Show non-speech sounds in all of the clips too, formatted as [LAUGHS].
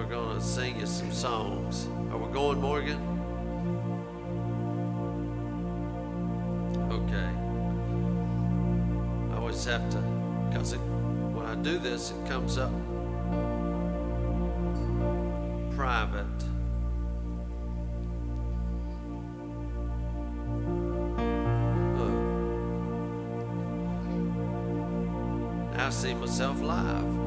we're going to sing you some songs. Are we going, Morgan? Okay. I always have to, because when I do this, it comes up private. I see myself live.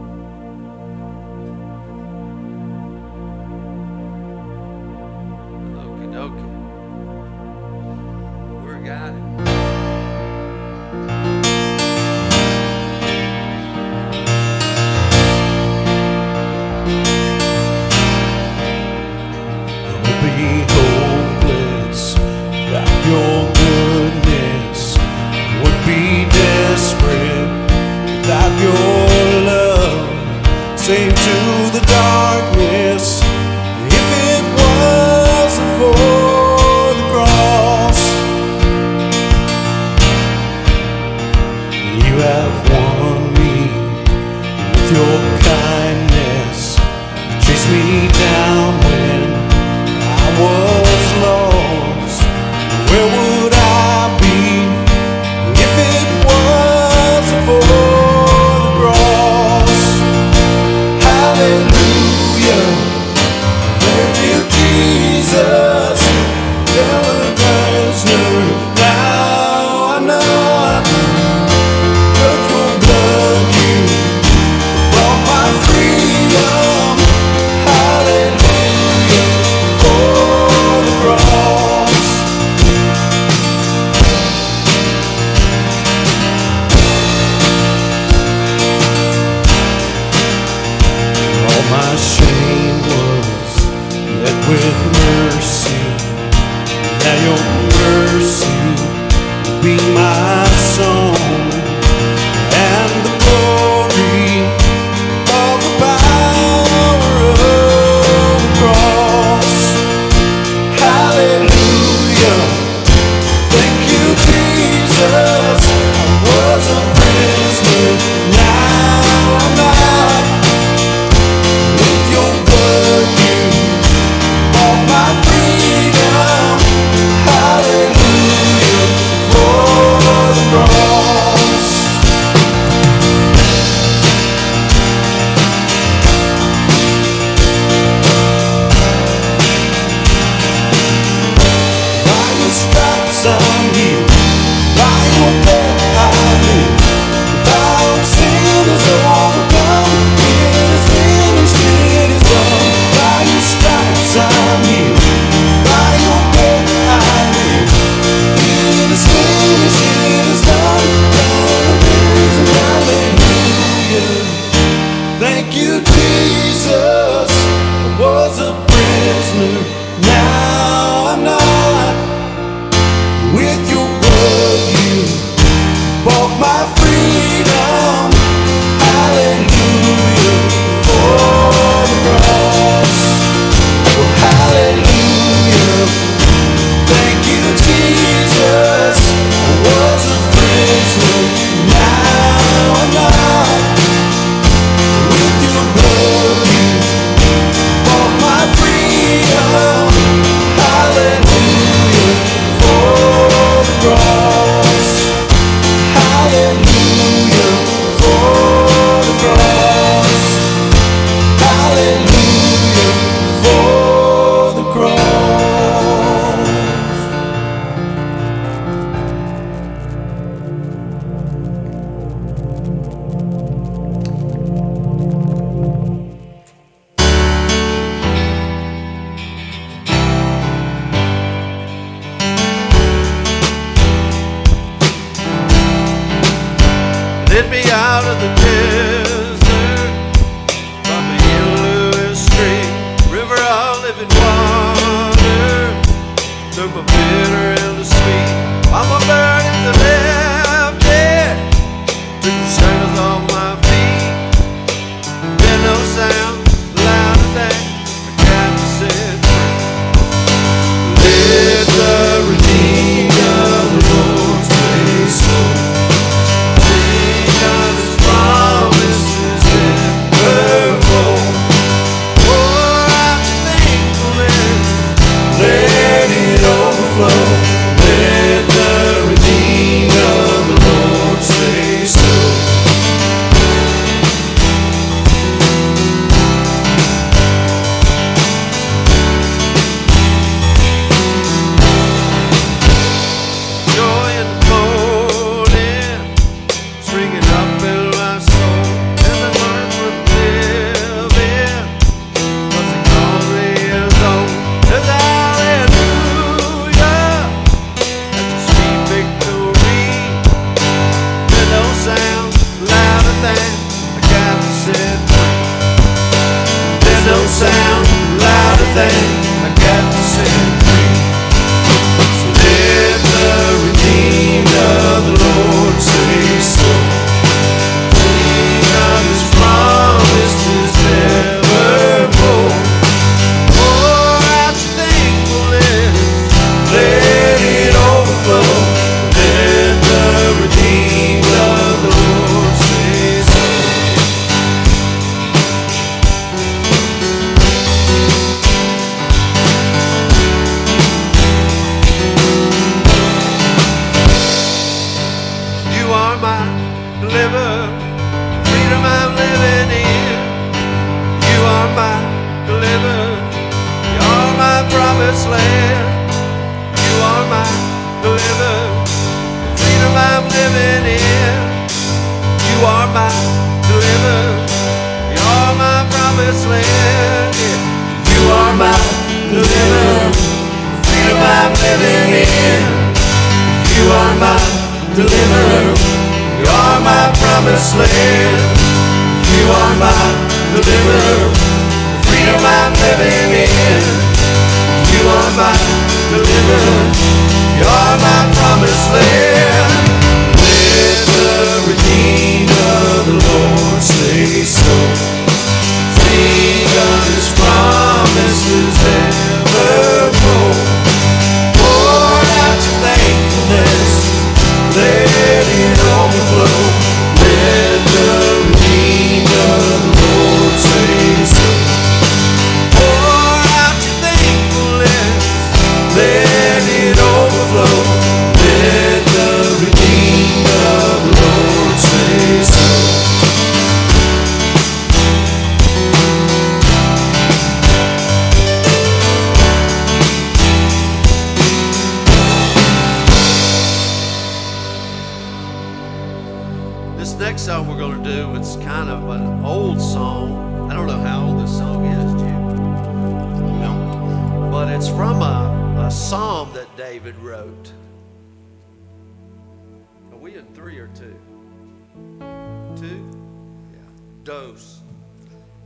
Dos.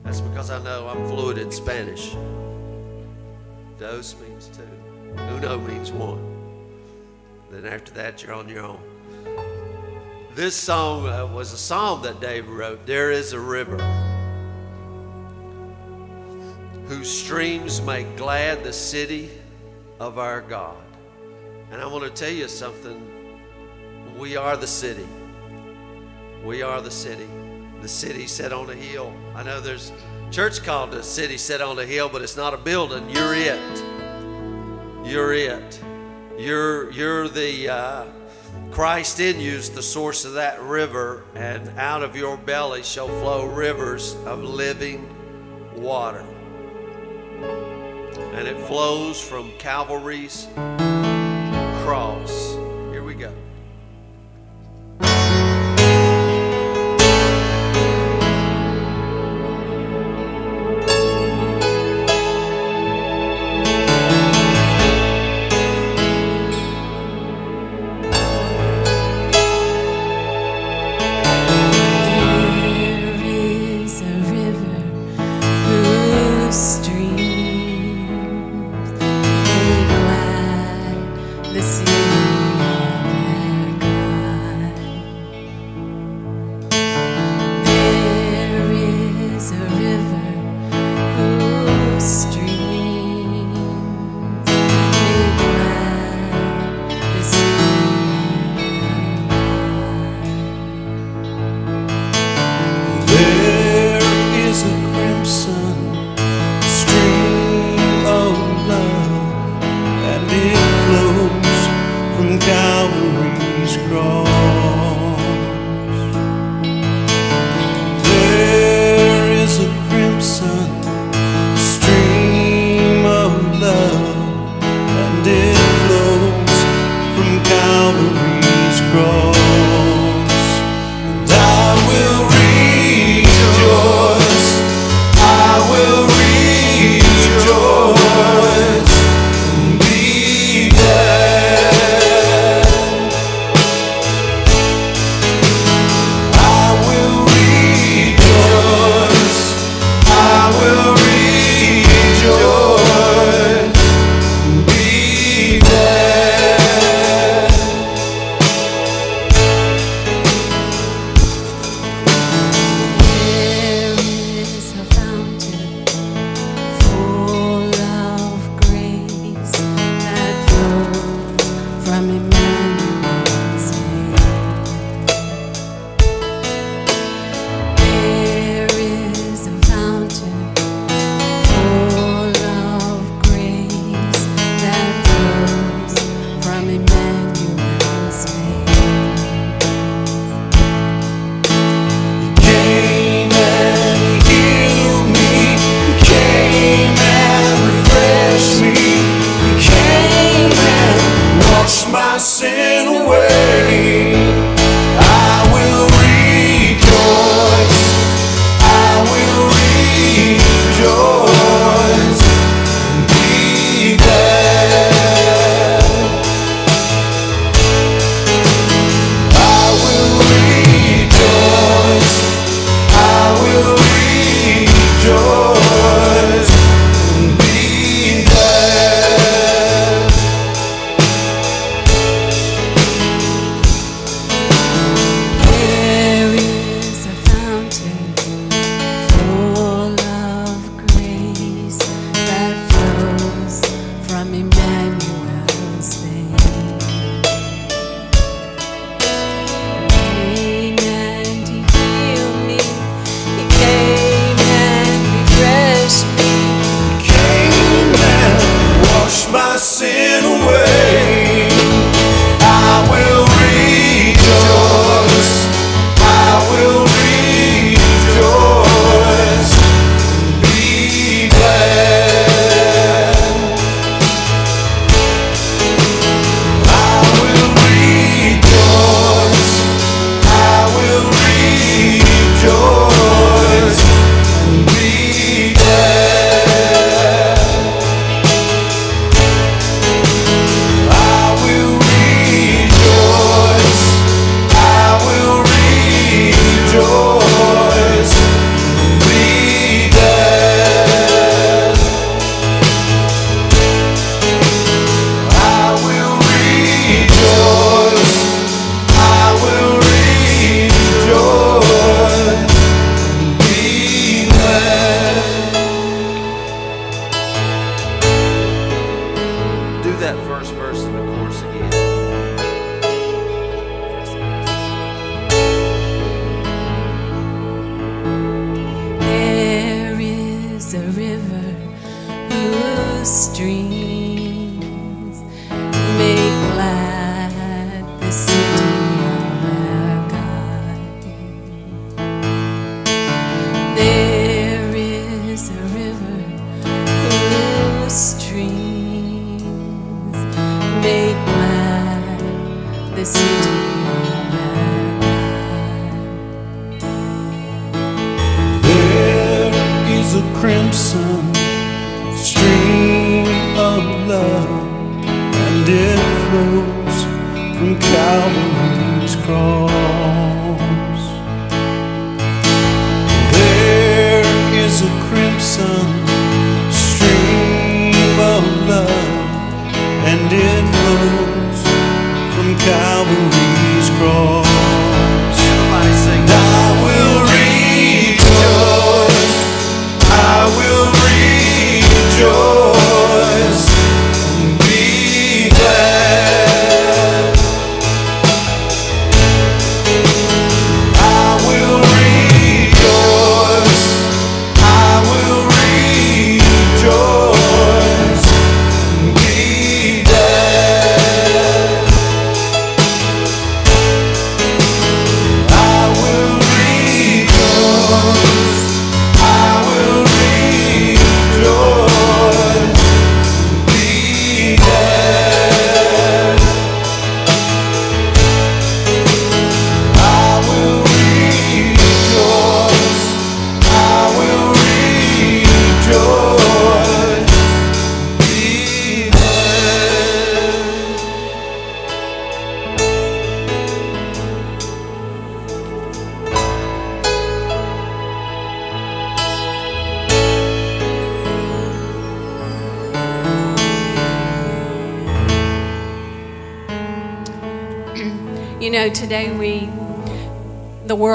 That's because I know I'm fluent in Spanish. Dos means two. Uno means one. Then after that, you're on your own. This song uh, was a psalm that David wrote. There is a river whose streams make glad the city of our God. And I want to tell you something. We are the city. We are the city. The city set on a hill. I know there's a church called the city set on a hill, but it's not a building. You're it. You're it. You're you're the uh, Christ in you is the source of that river, and out of your belly shall flow rivers of living water. And it flows from Calvary's cross.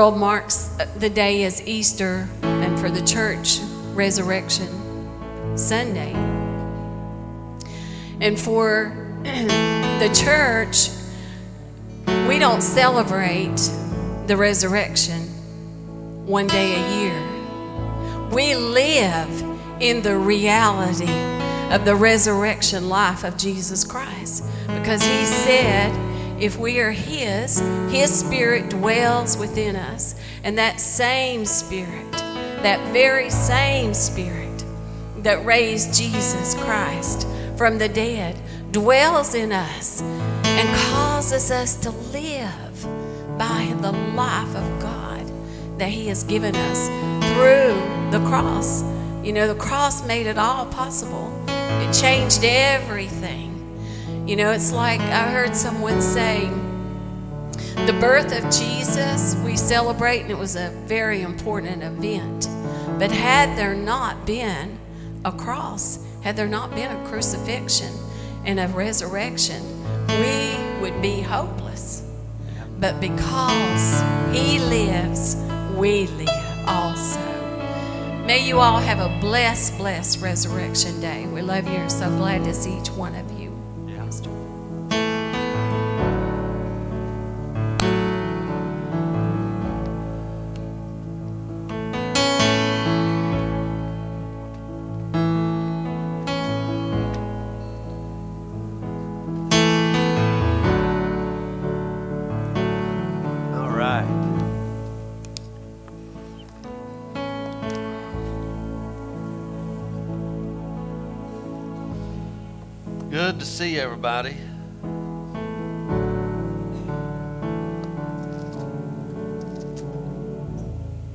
World marks the day as Easter, and for the church, Resurrection Sunday. And for [CLEARS THROAT] the church, we don't celebrate the resurrection one day a year. We live in the reality of the resurrection life of Jesus Christ because He said, if we are His, His Spirit dwells within us. And that same Spirit, that very same Spirit that raised Jesus Christ from the dead, dwells in us and causes us to live by the life of God that He has given us through the cross. You know, the cross made it all possible, it changed everything. You know, it's like I heard someone say, the birth of Jesus we celebrate, and it was a very important event. But had there not been a cross, had there not been a crucifixion and a resurrection, we would be hopeless. But because He lives, we live also. May you all have a blessed, blessed Resurrection Day. We love you are so glad to see each one of you. Good to see everybody.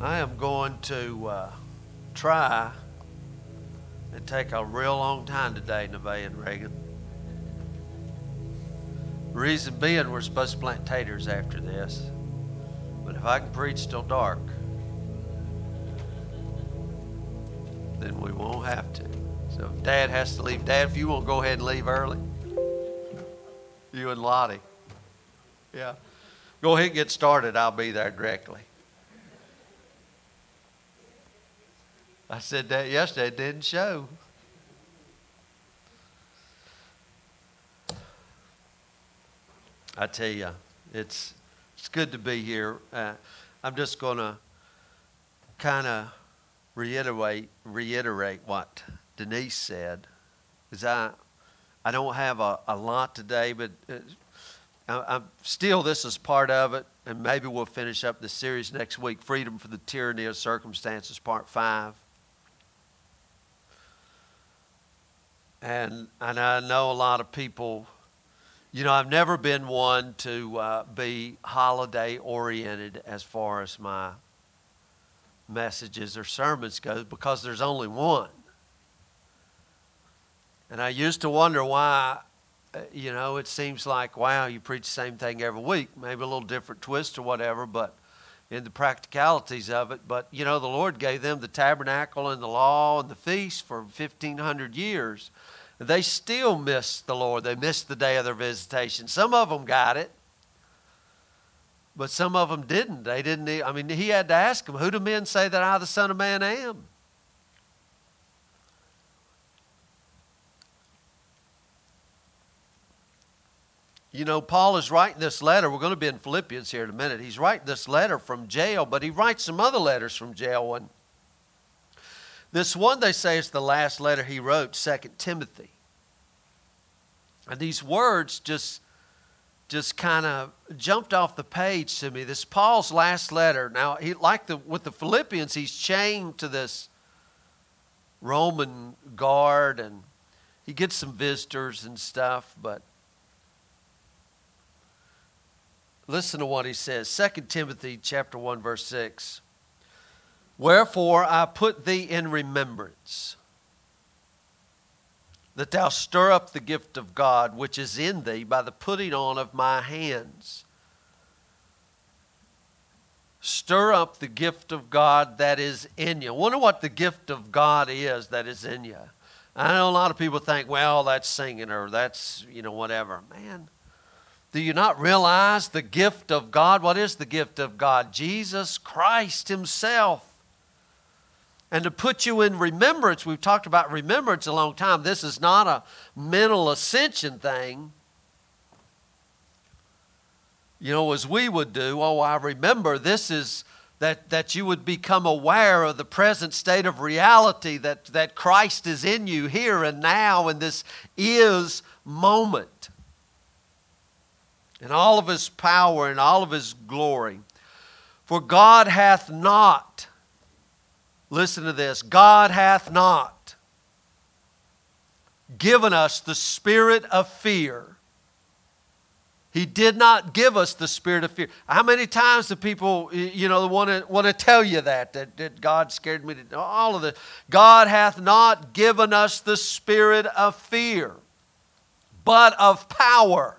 I am going to uh, try and take a real long time today, Nevaeh and Reagan. Reason being, we're supposed to plant taters after this. But if I can preach till dark, then we won't have to. So if Dad has to leave, Dad, if you will go ahead and leave early, you and Lottie. Yeah. Go ahead and get started. I'll be there directly. I said that yesterday. It didn't show. I tell you, it's it's good to be here. Uh, I'm just going to kind of reiterate reiterate what Denise said, because I I don't have a, a lot today, but uh, I, I'm still this is part of it, and maybe we'll finish up the series next week. Freedom from the tyranny of circumstances, part five. And and I know a lot of people. You know, I've never been one to uh, be holiday oriented as far as my messages or sermons go because there's only one. And I used to wonder why, uh, you know, it seems like, wow, you preach the same thing every week, maybe a little different twist or whatever, but in the practicalities of it. But, you know, the Lord gave them the tabernacle and the law and the feast for 1,500 years. They still missed the Lord. They missed the day of their visitation. Some of them got it, but some of them didn't. They didn't. I mean, he had to ask them, Who do men say that I, the Son of Man, am? You know, Paul is writing this letter. We're going to be in Philippians here in a minute. He's writing this letter from jail, but he writes some other letters from jail. And this one, they say, is the last letter he wrote, Second Timothy. And these words just just kind of jumped off the page to me. This Paul's last letter. Now, he like the with the Philippians, he's chained to this Roman guard and he gets some visitors and stuff, but listen to what he says. 2 Timothy chapter 1 verse 6. Wherefore I put thee in remembrance that thou stir up the gift of God which is in thee by the putting on of my hands. Stir up the gift of God that is in you. Wonder what the gift of God is that is in you. I know a lot of people think, well, that's singing or that's, you know, whatever. Man, do you not realize the gift of God? What is the gift of God? Jesus Christ Himself and to put you in remembrance. We've talked about remembrance a long time. This is not a mental ascension thing. You know, as we would do, oh, I remember this is that, that you would become aware of the present state of reality, that, that Christ is in you here and now in this is moment. In all of his power and all of his glory. For God hath not Listen to this God hath not given us the spirit of fear. He did not give us the spirit of fear. How many times do people, you know, want to want to tell you that, that that God scared me to all of this? God hath not given us the spirit of fear, but of power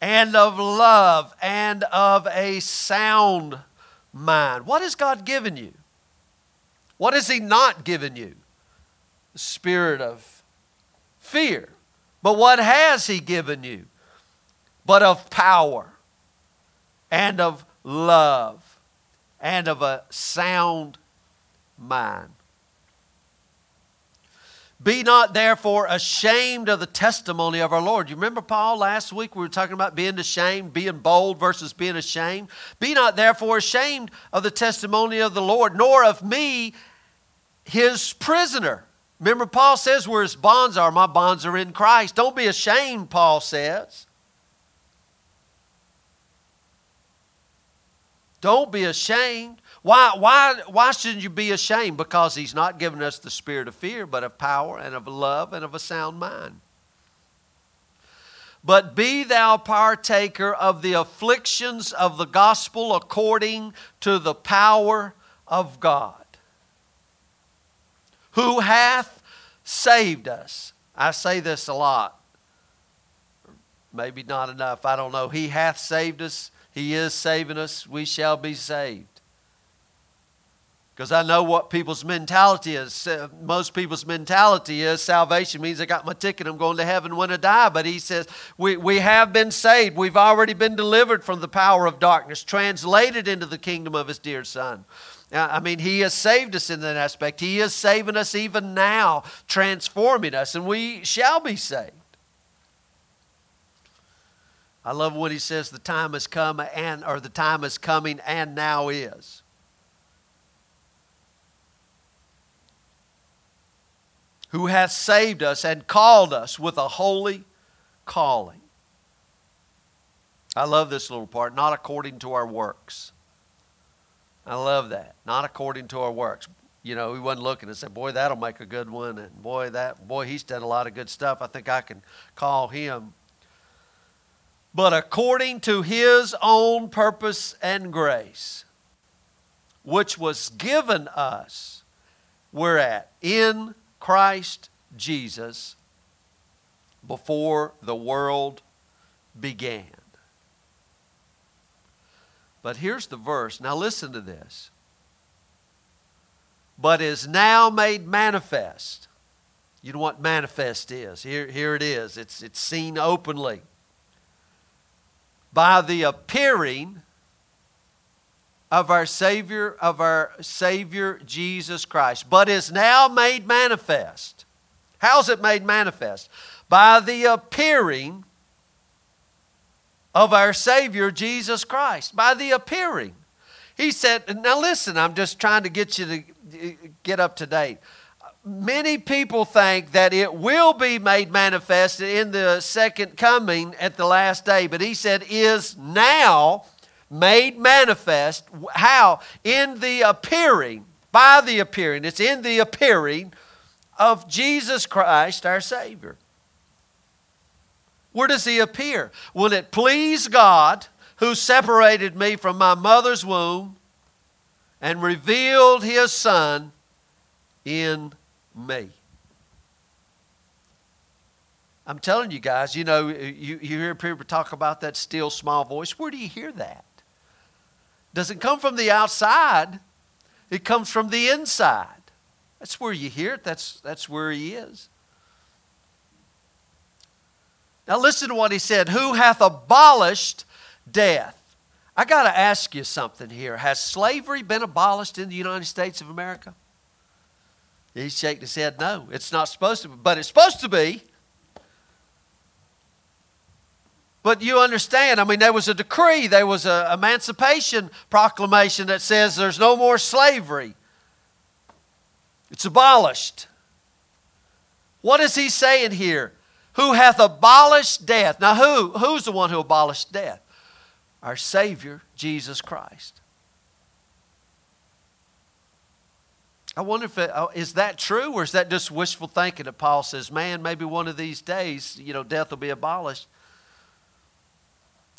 and of love and of a sound mind. What has God given you? What has He not given you? The spirit of fear. But what has He given you? But of power and of love and of a sound mind. Be not therefore ashamed of the testimony of our Lord. You remember Paul last week we were talking about being ashamed, being bold versus being ashamed. Be not therefore ashamed of the testimony of the Lord, nor of me, his prisoner. Remember, Paul says, Where his bonds are, my bonds are in Christ. Don't be ashamed, Paul says. Don't be ashamed. Why, why, why shouldn't you be ashamed? Because he's not given us the spirit of fear, but of power and of love and of a sound mind. But be thou partaker of the afflictions of the gospel according to the power of God who hath saved us. I say this a lot. Maybe not enough. I don't know. He hath saved us. He is saving us. We shall be saved. Because I know what people's mentality is. Most people's mentality is salvation means I got my ticket, I'm going to heaven when I die. But he says, we, we have been saved. We've already been delivered from the power of darkness, translated into the kingdom of his dear Son. I mean, He has saved us in that aspect. He is saving us even now, transforming us, and we shall be saved. I love when He says the time has come and or the time is coming and now is. Who hath saved us and called us with a holy calling. I love this little part, not according to our works. I love that. Not according to our works. You know, we wasn't looking and said, boy, that'll make a good one. And boy, that boy, he's done a lot of good stuff. I think I can call him. But according to his own purpose and grace, which was given us, we're at in Christ Jesus before the world began. But here's the verse. Now listen to this. But is now made manifest. You know what manifest is? Here, here it is. It's, it's seen openly. By the appearing of our Savior, of our Savior Jesus Christ, but is now made manifest. How's it made manifest? By the appearing of our Savior Jesus Christ. By the appearing. He said, now listen, I'm just trying to get you to get up to date. Many people think that it will be made manifest in the second coming at the last day, but he said, is now made manifest. How? In the appearing, by the appearing. It's in the appearing of Jesus Christ, our Savior. Where does He appear? When it pleased God, who separated me from my mother's womb and revealed His Son in me. I'm telling you guys, you know, you, you hear people talk about that still small voice. Where do you hear that? Doesn't come from the outside, it comes from the inside. That's where you hear it, that's, that's where He is. Now, listen to what He said Who hath abolished death? I got to ask you something here. Has slavery been abolished in the United States of America? He's shaking his head, no, it's not supposed to be, but it's supposed to be. But you understand, I mean, there was a decree, there was an emancipation proclamation that says there's no more slavery. It's abolished. What is he saying here? Who hath abolished death? Now, who? Who's the one who abolished death? Our Savior, Jesus Christ. I wonder if it, uh, is that true or is that just wishful thinking that Paul says, man, maybe one of these days, you know, death will be abolished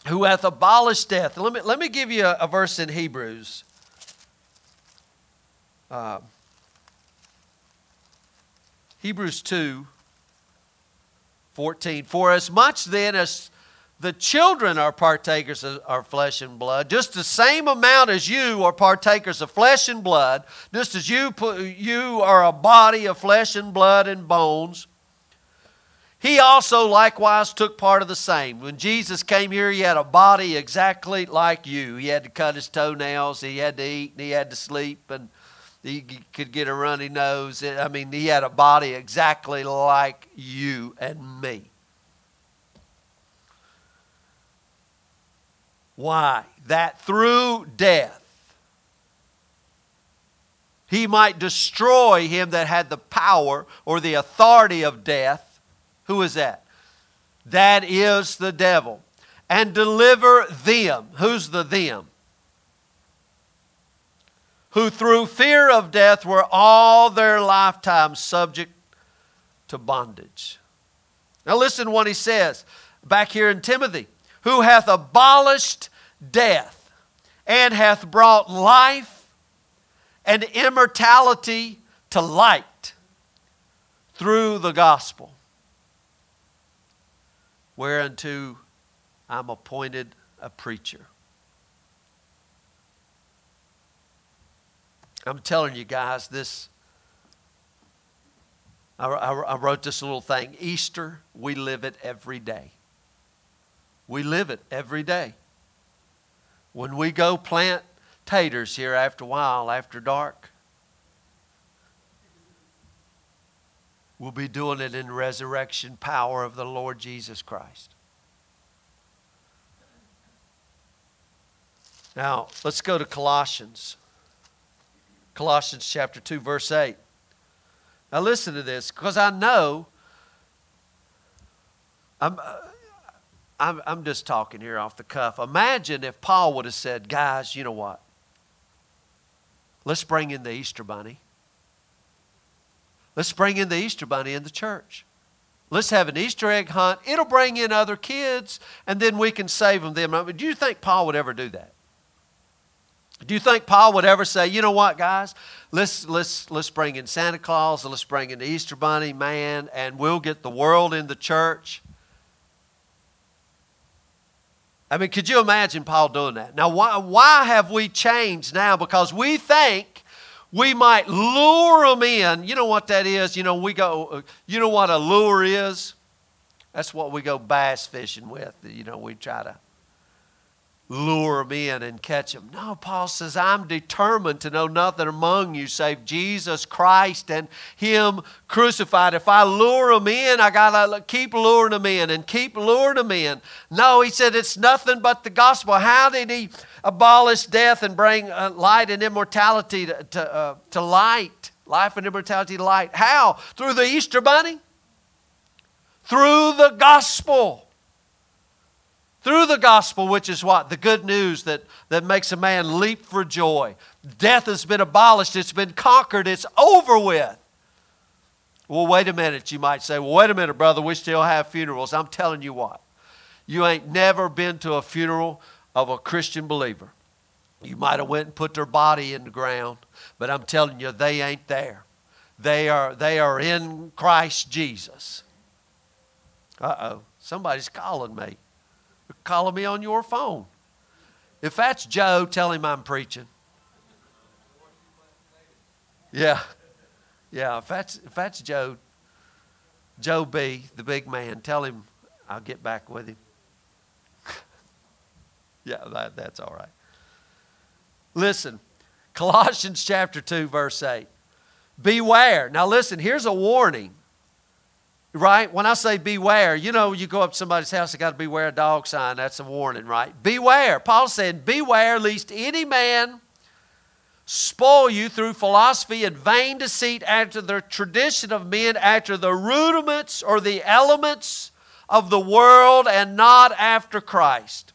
who hath abolished death. Let me, let me give you a, a verse in Hebrews. Uh, Hebrews 2 14. For as much then as the children are partakers of our flesh and blood, just the same amount as you are partakers of flesh and blood, just as you, you are a body of flesh and blood and bones he also likewise took part of the same. When Jesus came here, he had a body exactly like you. He had to cut his toenails, he had to eat, and he had to sleep, and he could get a runny nose. I mean, he had a body exactly like you and me. Why? That through death he might destroy him that had the power or the authority of death who is that? That is the devil. And deliver them. Who's the them? Who through fear of death were all their lifetime subject to bondage. Now listen what he says back here in Timothy. Who hath abolished death and hath brought life and immortality to light through the gospel whereunto I'm appointed a preacher. I'm telling you guys, this. I, I, I, wrote this little thing Easter, we live it every day. We live it every day. When we go plant taters here after a while, after dark, We'll be doing it in resurrection power of the Lord Jesus Christ. Now, let's go to Colossians. Colossians chapter 2, verse 8. Now, listen to this, because I know I'm, uh, I'm, I'm just talking here off the cuff. Imagine if Paul would have said, guys, you know what? Let's bring in the Easter bunny. Let's bring in the Easter bunny in the church. Let's have an Easter egg hunt. It'll bring in other kids, and then we can save them. Them. Do you think Paul would ever do that? Do you think Paul would ever say, you know what, guys? Let's, let's, let's bring in Santa Claus, let's bring in the Easter Bunny, man, and we'll get the world in the church. I mean, could you imagine Paul doing that? Now, why, why have we changed now? Because we think we might lure them in. You know what that is? You know, we go, uh, you know what a lure is? That's what we go bass fishing with. You know, we try to lure them in and catch them. No, Paul says, I'm determined to know nothing among you save Jesus Christ and Him crucified. If I lure them in, I got to keep luring them in and keep luring them in. No, he said, it's nothing but the gospel. How did He abolish death and bring uh, light and immortality to, to, uh, to light? Life and immortality to light. How? Through the Easter bunny? Through the gospel through the gospel, which is what? The good news that, that makes a man leap for joy. Death has been abolished, it's been conquered, it's over with. Well, wait a minute, you might say. Well, wait a minute, brother, we still have funerals. I'm telling you what, you ain't never been to a funeral of a Christian believer. You might have went and put their body in the ground, but I'm telling you, they ain't there. They are, they are in Christ Jesus. Uh oh, somebody's calling me calling me on your phone. If that's Joe, tell him I'm preaching. Yeah. Yeah, if that's, if that's Joe, Joe B, the big man, tell him I'll get back with him. [LAUGHS] yeah, that, that's all right. Listen, Colossians chapter 2, verse 8. Beware. Now, listen, here's a warning right? When I say beware, you know, you go up to somebody's house, they got to beware a dog sign. That's a warning, right? Beware. Paul said, Beware lest any man spoil you through philosophy and vain deceit after the tradition of men, after the rudiments or the elements of the world, and not after Christ.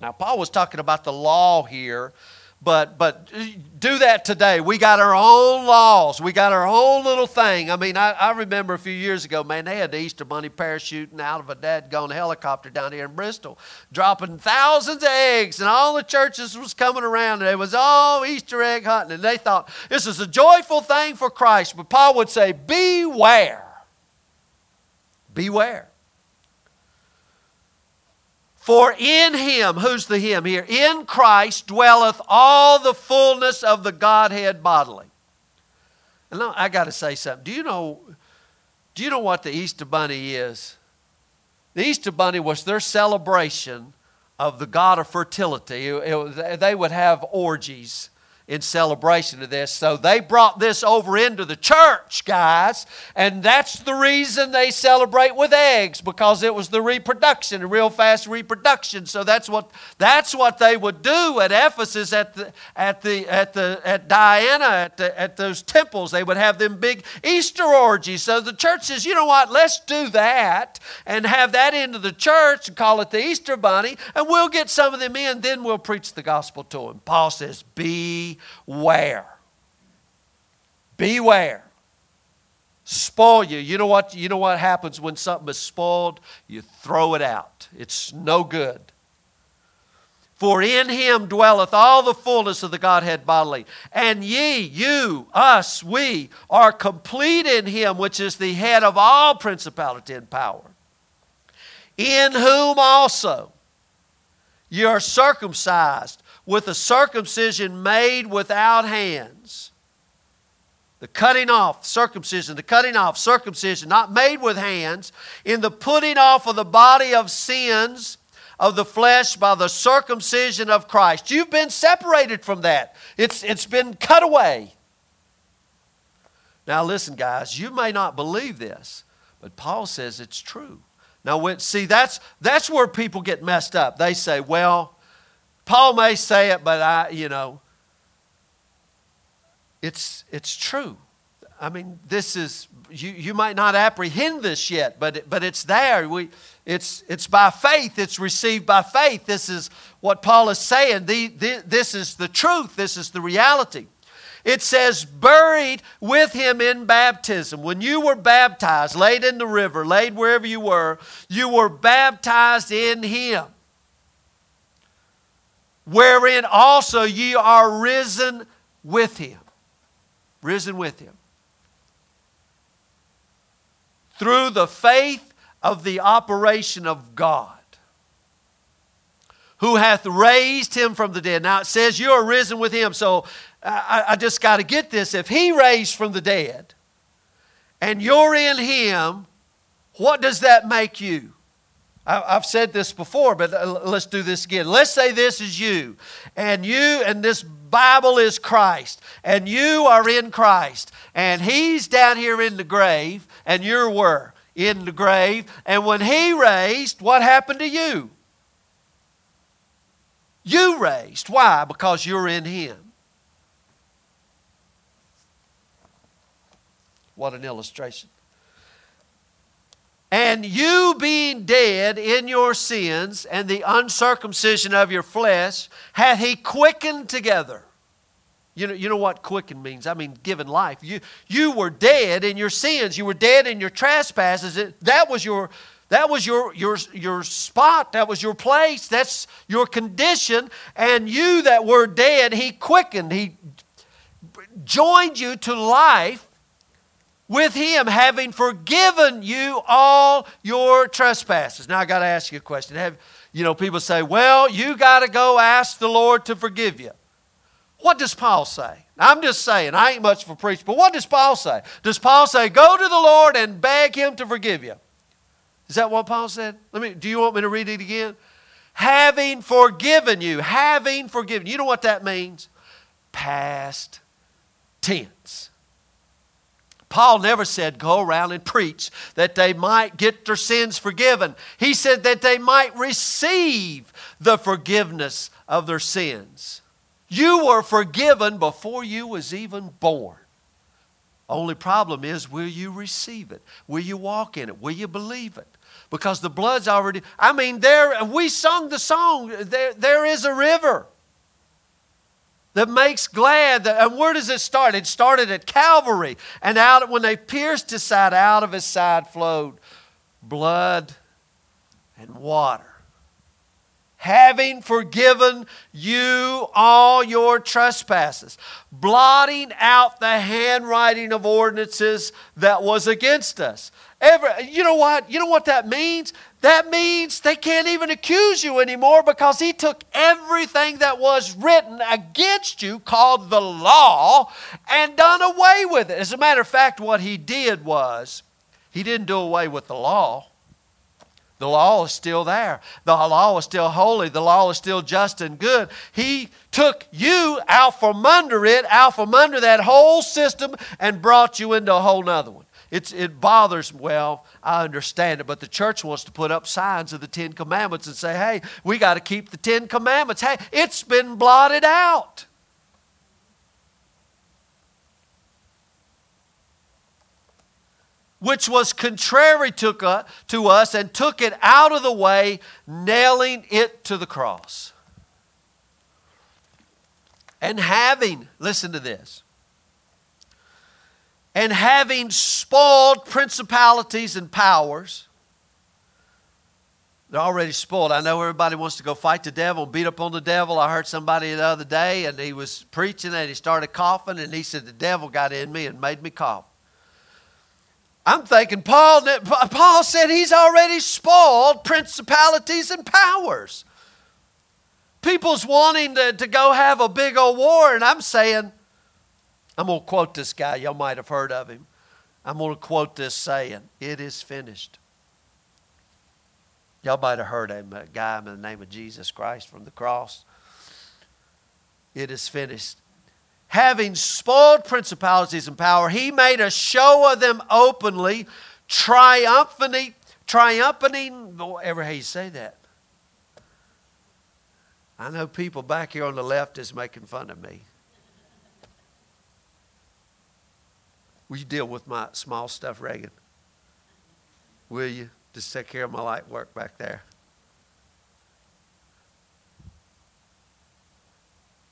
Now, Paul was talking about the law here but but uh, do that today. We got our own laws. We got our own little thing. I mean, I, I remember a few years ago, man, they had the Easter Bunny parachuting out of a dead-gone helicopter down here in Bristol, dropping thousands of eggs, and all the churches was coming around, and it was all Easter egg hunting, and they thought this is a joyful thing for Christ. But Paul would say, beware. Beware. For in him, who's the him here? In Christ dwelleth all the fullness of the Godhead bodily. And now I got to say something. Do you know? Do you know what the Easter Bunny is? The Easter Bunny was their celebration of the God of fertility. It, it, they would have orgies in celebration of this. So they brought this over into the church, guys, and that's the reason they celebrate with eggs because it was the reproduction, a real fast reproduction. So that's what that's what they would do at Ephesus at the at the at the at Diana at the, at those temples. They would have them big Easter orgies. So the church says, you know what? Let's do that and have that into the church and call it the Easter bunny, and we'll get some of them in. Then we'll preach the gospel to them. Paul says, "Be beware. Beware. Spoil you. You know what, you know what happens when something is spoiled? You throw it out. It's no good. For in him dwelleth all the fullness of the Godhead bodily. And ye, you, us, we, are complete in him, which is the head of all principality and power. In whom also ye are circumcised with a circumcision made without hands. The cutting off, circumcision, the cutting off, circumcision, not made with hands, in the putting off of the body of sins of the flesh by the circumcision of Christ. You've been separated from that, it's, it's been cut away. Now, listen, guys, you may not believe this, but Paul says it's true. Now, see, that's, that's where people get messed up. They say, well, Paul may say it, but I, you know, it's, it's true. I mean, this is, you, you might not apprehend this yet, but, it, but it's there. We, it's, it's by faith, it's received by faith. This is what Paul is saying. The, the, this is the truth, this is the reality. It says, buried with him in baptism. When you were baptized, laid in the river, laid wherever you were, you were baptized in him. Wherein also ye are risen with him. Risen with him through the faith of the operation of God, who hath raised him from the dead. Now it says you are risen with him, so I, I just got to get this. If he raised from the dead and you're in him, what does that make you? I've said this before, but uh, let's do this again. Let's say this is you, and you, and this Bible is Christ, and you are in Christ, and He's down here in the grave, and you were in the grave. And when He raised, what happened to you? You raised. Why? Because you're in Him. What an illustration. And you being dead in your sins and the uncircumcision of your flesh, hath he quickened together. You know, you know what quicken means? I mean, given life. You, you were dead in your sins. You were dead in your trespasses. It, that was your that was your, your, your spot. That was your place. That's your condition. And you that were dead, He quickened. He joined you to life with him, having forgiven you all your trespasses. Now I got to ask you a question. Have you know people say, "Well, you got to go ask the Lord to forgive you." What does Paul say? I'm just saying, I ain't much for preach, but what does Paul say? Does Paul say, "Go to the Lord and beg him to forgive you"? Is that what Paul said? Let me do you want me to read it again? Having forgiven you, having forgiven. You know what that means? Past tense. Paul never said go around and preach that they might get their sins forgiven. He said that they might receive the forgiveness of their sins. You were forgiven before you was even born. Only problem is will you receive it? Will you walk in it? Will you believe it? Because the blood's already I mean there we sung the song there there is a river that makes glad. That, and where does it start? It started at Calvary. And out when they pierced his side, out of his side flowed blood and water. Having forgiven you all your trespasses, blotting out the handwriting of ordinances that was against us. You know what? You know what that means? That means they can't even accuse you anymore because he took everything that was written against you, called the law, and done away with it. As a matter of fact, what he did was he didn't do away with the law. The law is still there. The law is still holy. The law is still just and good. He took you out from under it, out from under that whole system, and brought you into a whole nother one. It's, it bothers, well, I understand it, but the church wants to put up signs of the Ten Commandments and say, hey, we got to keep the Ten Commandments. Hey, it's been blotted out. Which was contrary to, to us and took it out of the way, nailing it to the cross. And having, listen to this and having spoiled principalities and powers, they're already spoiled. I know everybody wants to go fight the devil, beat up on the devil. I heard somebody the other day, and he was preaching, and he started coughing, and he said, The devil got in me and made me cough. I'm thinking, Paul, Paul said he's already spoiled principalities and powers. People's wanting to, to go have a big old war, and I'm saying, I'm going to quote this guy. Y'all might have heard of him. I'm going to quote this saying It is finished. Y'all might have heard him, a guy in the name of Jesus Christ from the cross. It is finished. Having spoiled principalities and power, he made a show of them openly, triumphing, triumphing, whatever how you say that. I know people back here on the left is making fun of me. Will you deal with my small stuff, Reagan? Will you? Just take care of my light work back there.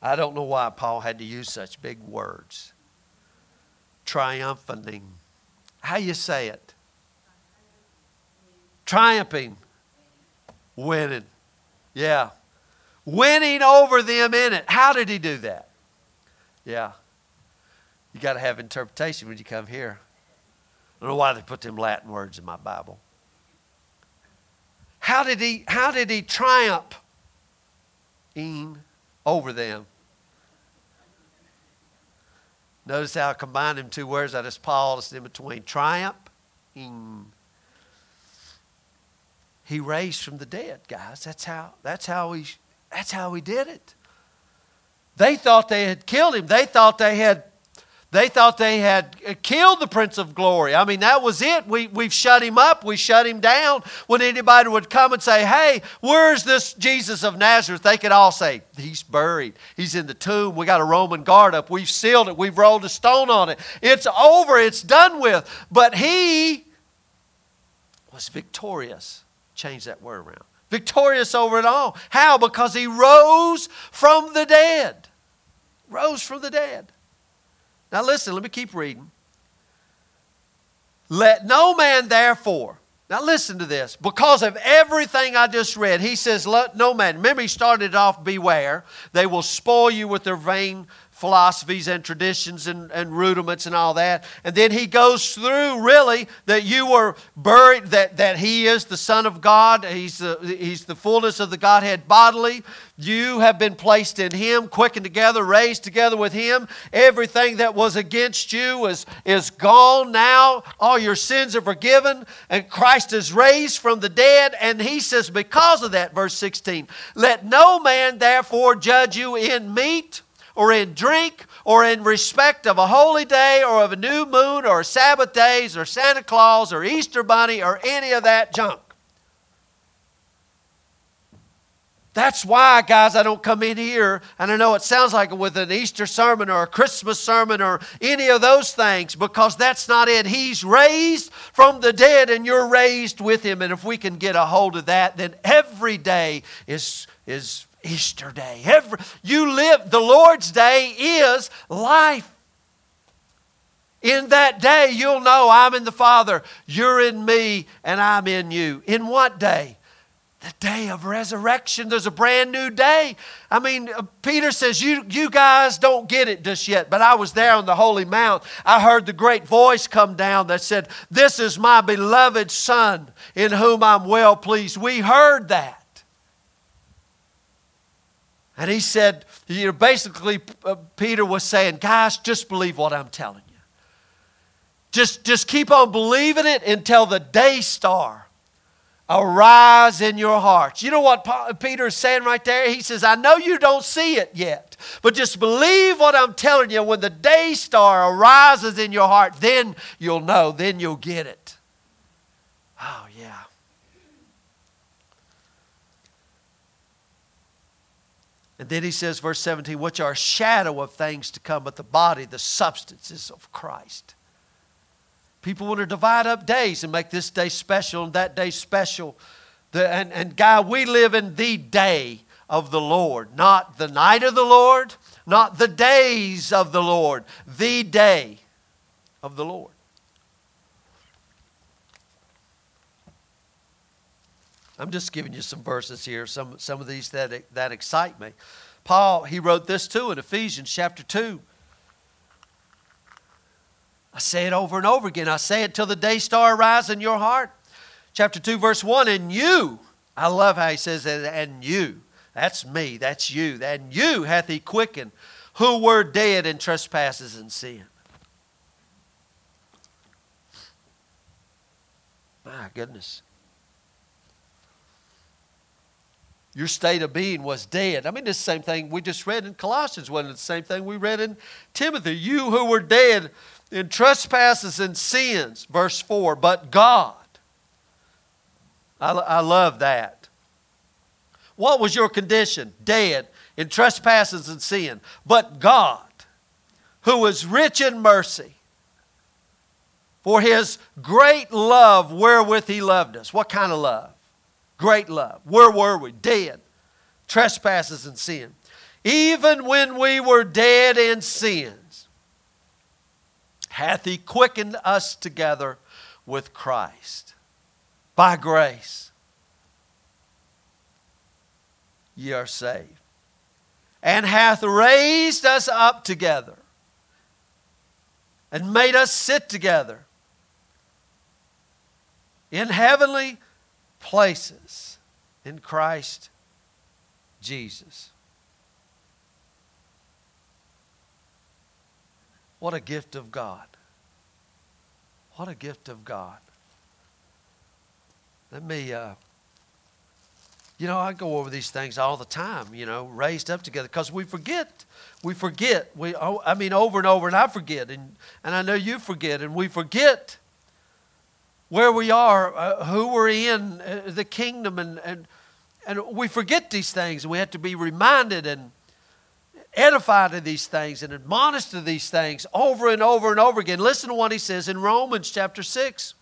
I don't know why Paul had to use such big words. Triumphing. How you say it? Triumphing. Winning. Yeah. Winning over them in it. How did he do that? Yeah. You got to have interpretation when you come here. I don't know why they put them Latin words in my Bible. How did he, how did he triumph in over them? Notice how I combined them two words. I just paused in between. Triumph. In. He raised from the dead, guys. That's how, that's how he that's how he did it. They thought they had killed him. They thought they had they thought they had uh, killed the Prince of Glory. I mean, that was it. We, we've shut him up. We shut him down. When anybody would come and say, Hey, where's this Jesus of Nazareth? They could all say, He's buried. He's in the tomb. We got a Roman guard up. We've sealed it. We've rolled a stone on it. It's over. It's done with. But he was victorious. Change that word around. Victorious over it all. How? Because he rose from the dead. Rose from the dead. Now listen, let me keep reading. Let no man therefore, now listen to this, because of everything I just read, he says, Let no man, remember he started off, beware, they will spoil you with their vain philosophies and traditions and, and rudiments and all that. And then he goes through really that you were buried, that, that he is the Son of God, he's the, he's the fullness of the Godhead bodily. You have been placed in him, quickened together, raised together with him. Everything that was against you is, is gone now. All your sins are forgiven, and Christ is raised from the dead. And he says, because of that, verse 16, let no man therefore judge you in meat or in drink or in respect of a holy day or of a new moon or Sabbath days or Santa Claus or Easter Bunny or any of that junk. That's why, guys, I don't come in here, and I know it sounds like with an Easter sermon or a Christmas sermon or any of those things, because that's not it. He's raised from the dead, and you're raised with him. And if we can get a hold of that, then every day is, is Easter day. Every, you live, the Lord's day is life. In that day, you'll know I'm in the Father, you're in me, and I'm in you. In what day? The day of resurrection. There's a brand new day. I mean, uh, Peter says, you, you guys don't get it just yet, but I was there on the Holy Mount. I heard the great voice come down that said, This is my beloved Son in whom I'm well pleased. We heard that. And he said, you know, basically, uh, Peter was saying, guys, just believe what I'm telling you. Just, just keep on believing it until the day star arise in your hearts. You know what Peter is saying right there? He says, I know you don't see it yet, but just believe what I'm telling you. When the day star arises in your heart, then you'll know, then you'll get it. Oh, yeah. And then he says, verse 17, which are shadow of things to come, but the body, the substances of Christ. People want to divide up days and make this day special and that day special. The, and, and God, we live in the day of the Lord, not the night of the Lord, not the days of the Lord, the day of the Lord. I'm just giving you some verses here, some, some of these that, that excite me. Paul, he wrote this too in Ephesians chapter 2. I say it over and over again. I say it till the day star rise in your heart. Chapter 2, verse 1. And you, I love how he says that, and you. That's me, that's you. And you hath he quickened, who were dead in trespasses and sin. My goodness. Your state of being was dead. I mean, it's the same thing we just read in Colossians, wasn't it? The same thing we read in Timothy. You who were dead in trespasses and sins, verse 4, but God. I, I love that. What was your condition? Dead in trespasses and sin. But God, who is rich in mercy, For his great love wherewith he loved us. What kind of love? Great love. Where were we? Dead. Trespasses and sin. Even when we were dead in sins, hath he quickened us together with Christ. By grace, ye are saved. And hath raised us up together and made us sit together in heavenly places in Christ Jesus. What a gift of God. What a gift of God. Let me, uh, you know, I go over these things all the time, you know, raised up together because we forget. We forget. We, oh, I mean, over and over, and I forget, and, and I know you forget, and we forget where we are, uh, who we're in, uh, the kingdom, and, and, and we forget these things, and we have to be reminded and edified of these things and admonished of these things over and over and over again. Listen to what he says in Romans chapter 6.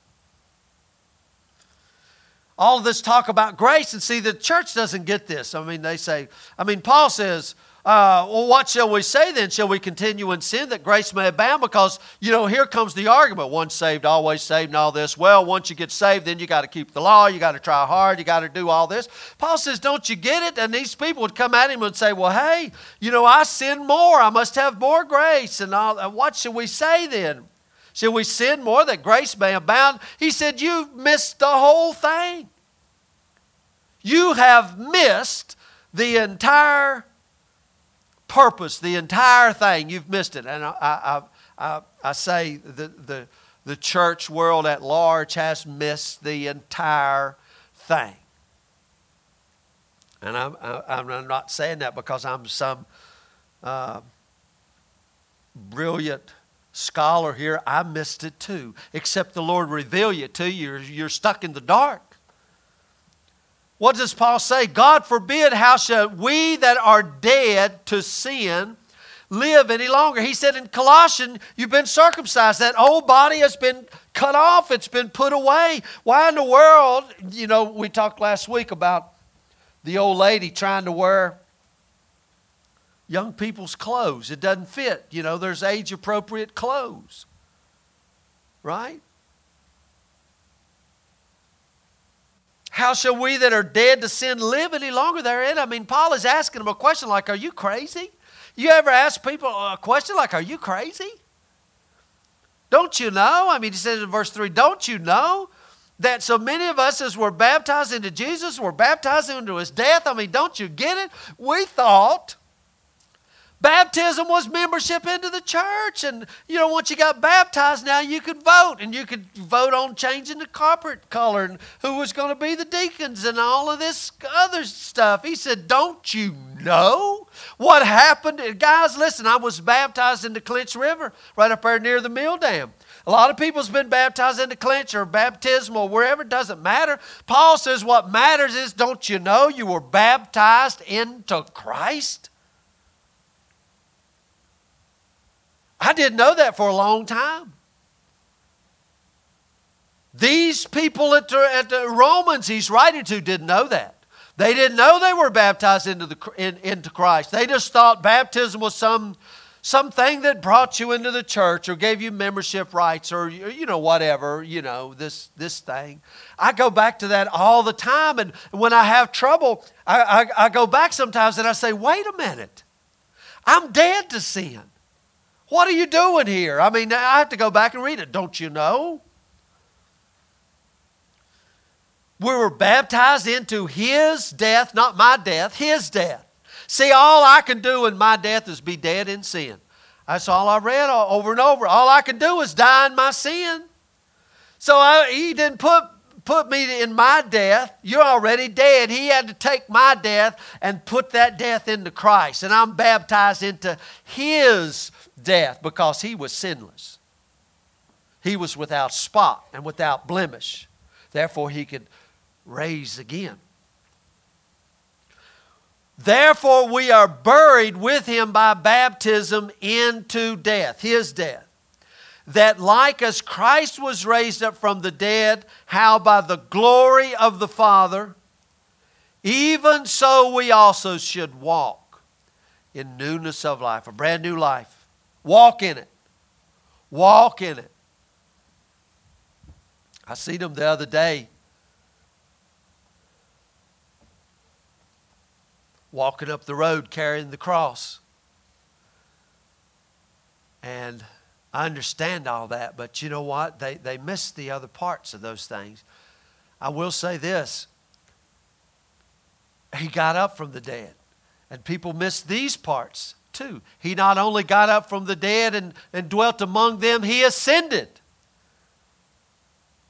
All this talk about grace, and see, the church doesn't get this. I mean, they say, I mean, Paul says, uh, well, what shall we say then? Shall we continue in sin that grace may abound? Because, you know, here comes the argument once saved, always saved, and all this. Well, once you get saved, then you got to keep the law, you got to try hard, you got to do all this. Paul says, Don't you get it? And these people would come at him and say, Well, hey, you know, I sin more, I must have more grace. And all, what shall we say then? Shall we sin more that grace may abound? He said, You've missed the whole thing. You have missed the entire purpose, the entire thing. You've missed it. And I, I, I, I say the, the, the church world at large has missed the entire thing. And I'm, I'm not saying that because I'm some uh, brilliant scholar here. I missed it too. Except the Lord reveal it to you. You're, you're stuck in the dark. What does Paul say? God forbid, how shall we that are dead to sin live any longer? He said in Colossians, you've been circumcised. That old body has been cut off, it's been put away. Why in the world? You know, we talked last week about the old lady trying to wear young people's clothes. It doesn't fit. You know, there's age appropriate clothes, right? How shall we that are dead to sin live any longer therein? I mean, Paul is asking them a question like, Are you crazy? You ever ask people a question like, Are you crazy? Don't you know? I mean, he says in verse 3, Don't you know that so many of us, as we're baptized into Jesus, we're baptized into his death? I mean, don't you get it? We thought Baptism was membership into the church. And, you know, once you got baptized, now you could vote. And you could vote on changing the carpet color and who was going to be the deacons and all of this other stuff. He said, Don't you know what happened? Guys, listen, I was baptized into Clinch River right up there near the mill dam. A lot of people's been baptized into Clinch or baptism or wherever, it doesn't matter. Paul says what matters is, don't you know you were baptized into Christ? I didn't know that for a long time. These people at the, at the Romans he's writing to didn't know that. They didn't know they were baptized into, the, in, into Christ. They just thought baptism was some something that brought you into the church or gave you membership rights or you know whatever you know this this thing i go back to that all the time and when i have trouble I, I, I go back sometimes and i say wait a minute i'm dead to sin what are you doing here? I mean, I have to go back and read it. Don't you know? We were baptized into His death, not my death, His death. See, all I can do in my death is be dead in sin. That's all I read over and over. All I can do is die in my sin. So I, He didn't put put me in my death. You're already dead. He had to take my death and put that death into Christ. And I'm baptized into His death because he was sinless. He was without spot and without blemish. Therefore, he could raise again. Therefore, we are buried with him by baptism into death, his death. That like as Christ was raised up from the dead, how by the glory of the Father, even so we also should walk in newness of life, a brand new life. Walk in it. Walk in it. I seen them the other day walking up the road carrying the cross. And I understand all that, but you know what? They, they miss the other parts of those things. I will say this He got up from the dead, and people miss these parts too. He not only got up from the dead and, and dwelt among them, he ascended.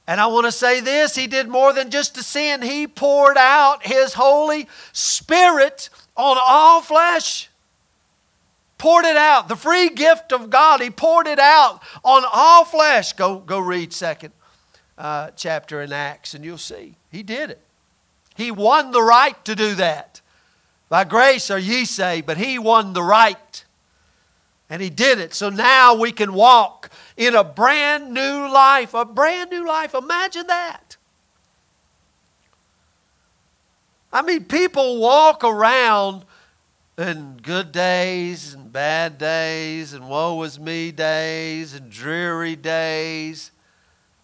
And I want to say this He did more than just ascend, He poured out His Holy Spirit on all flesh poured it out. The free gift of God, He poured it out on all flesh. Go, go read second uh, chapter in Acts and you'll see. He did it. He won the right to do that. By grace are ye saved, but He won the right. And He did it. So now we can walk in a brand new life. A brand new life. Imagine that. I mean, people walk around and good days and bad days and woe is me days and dreary days.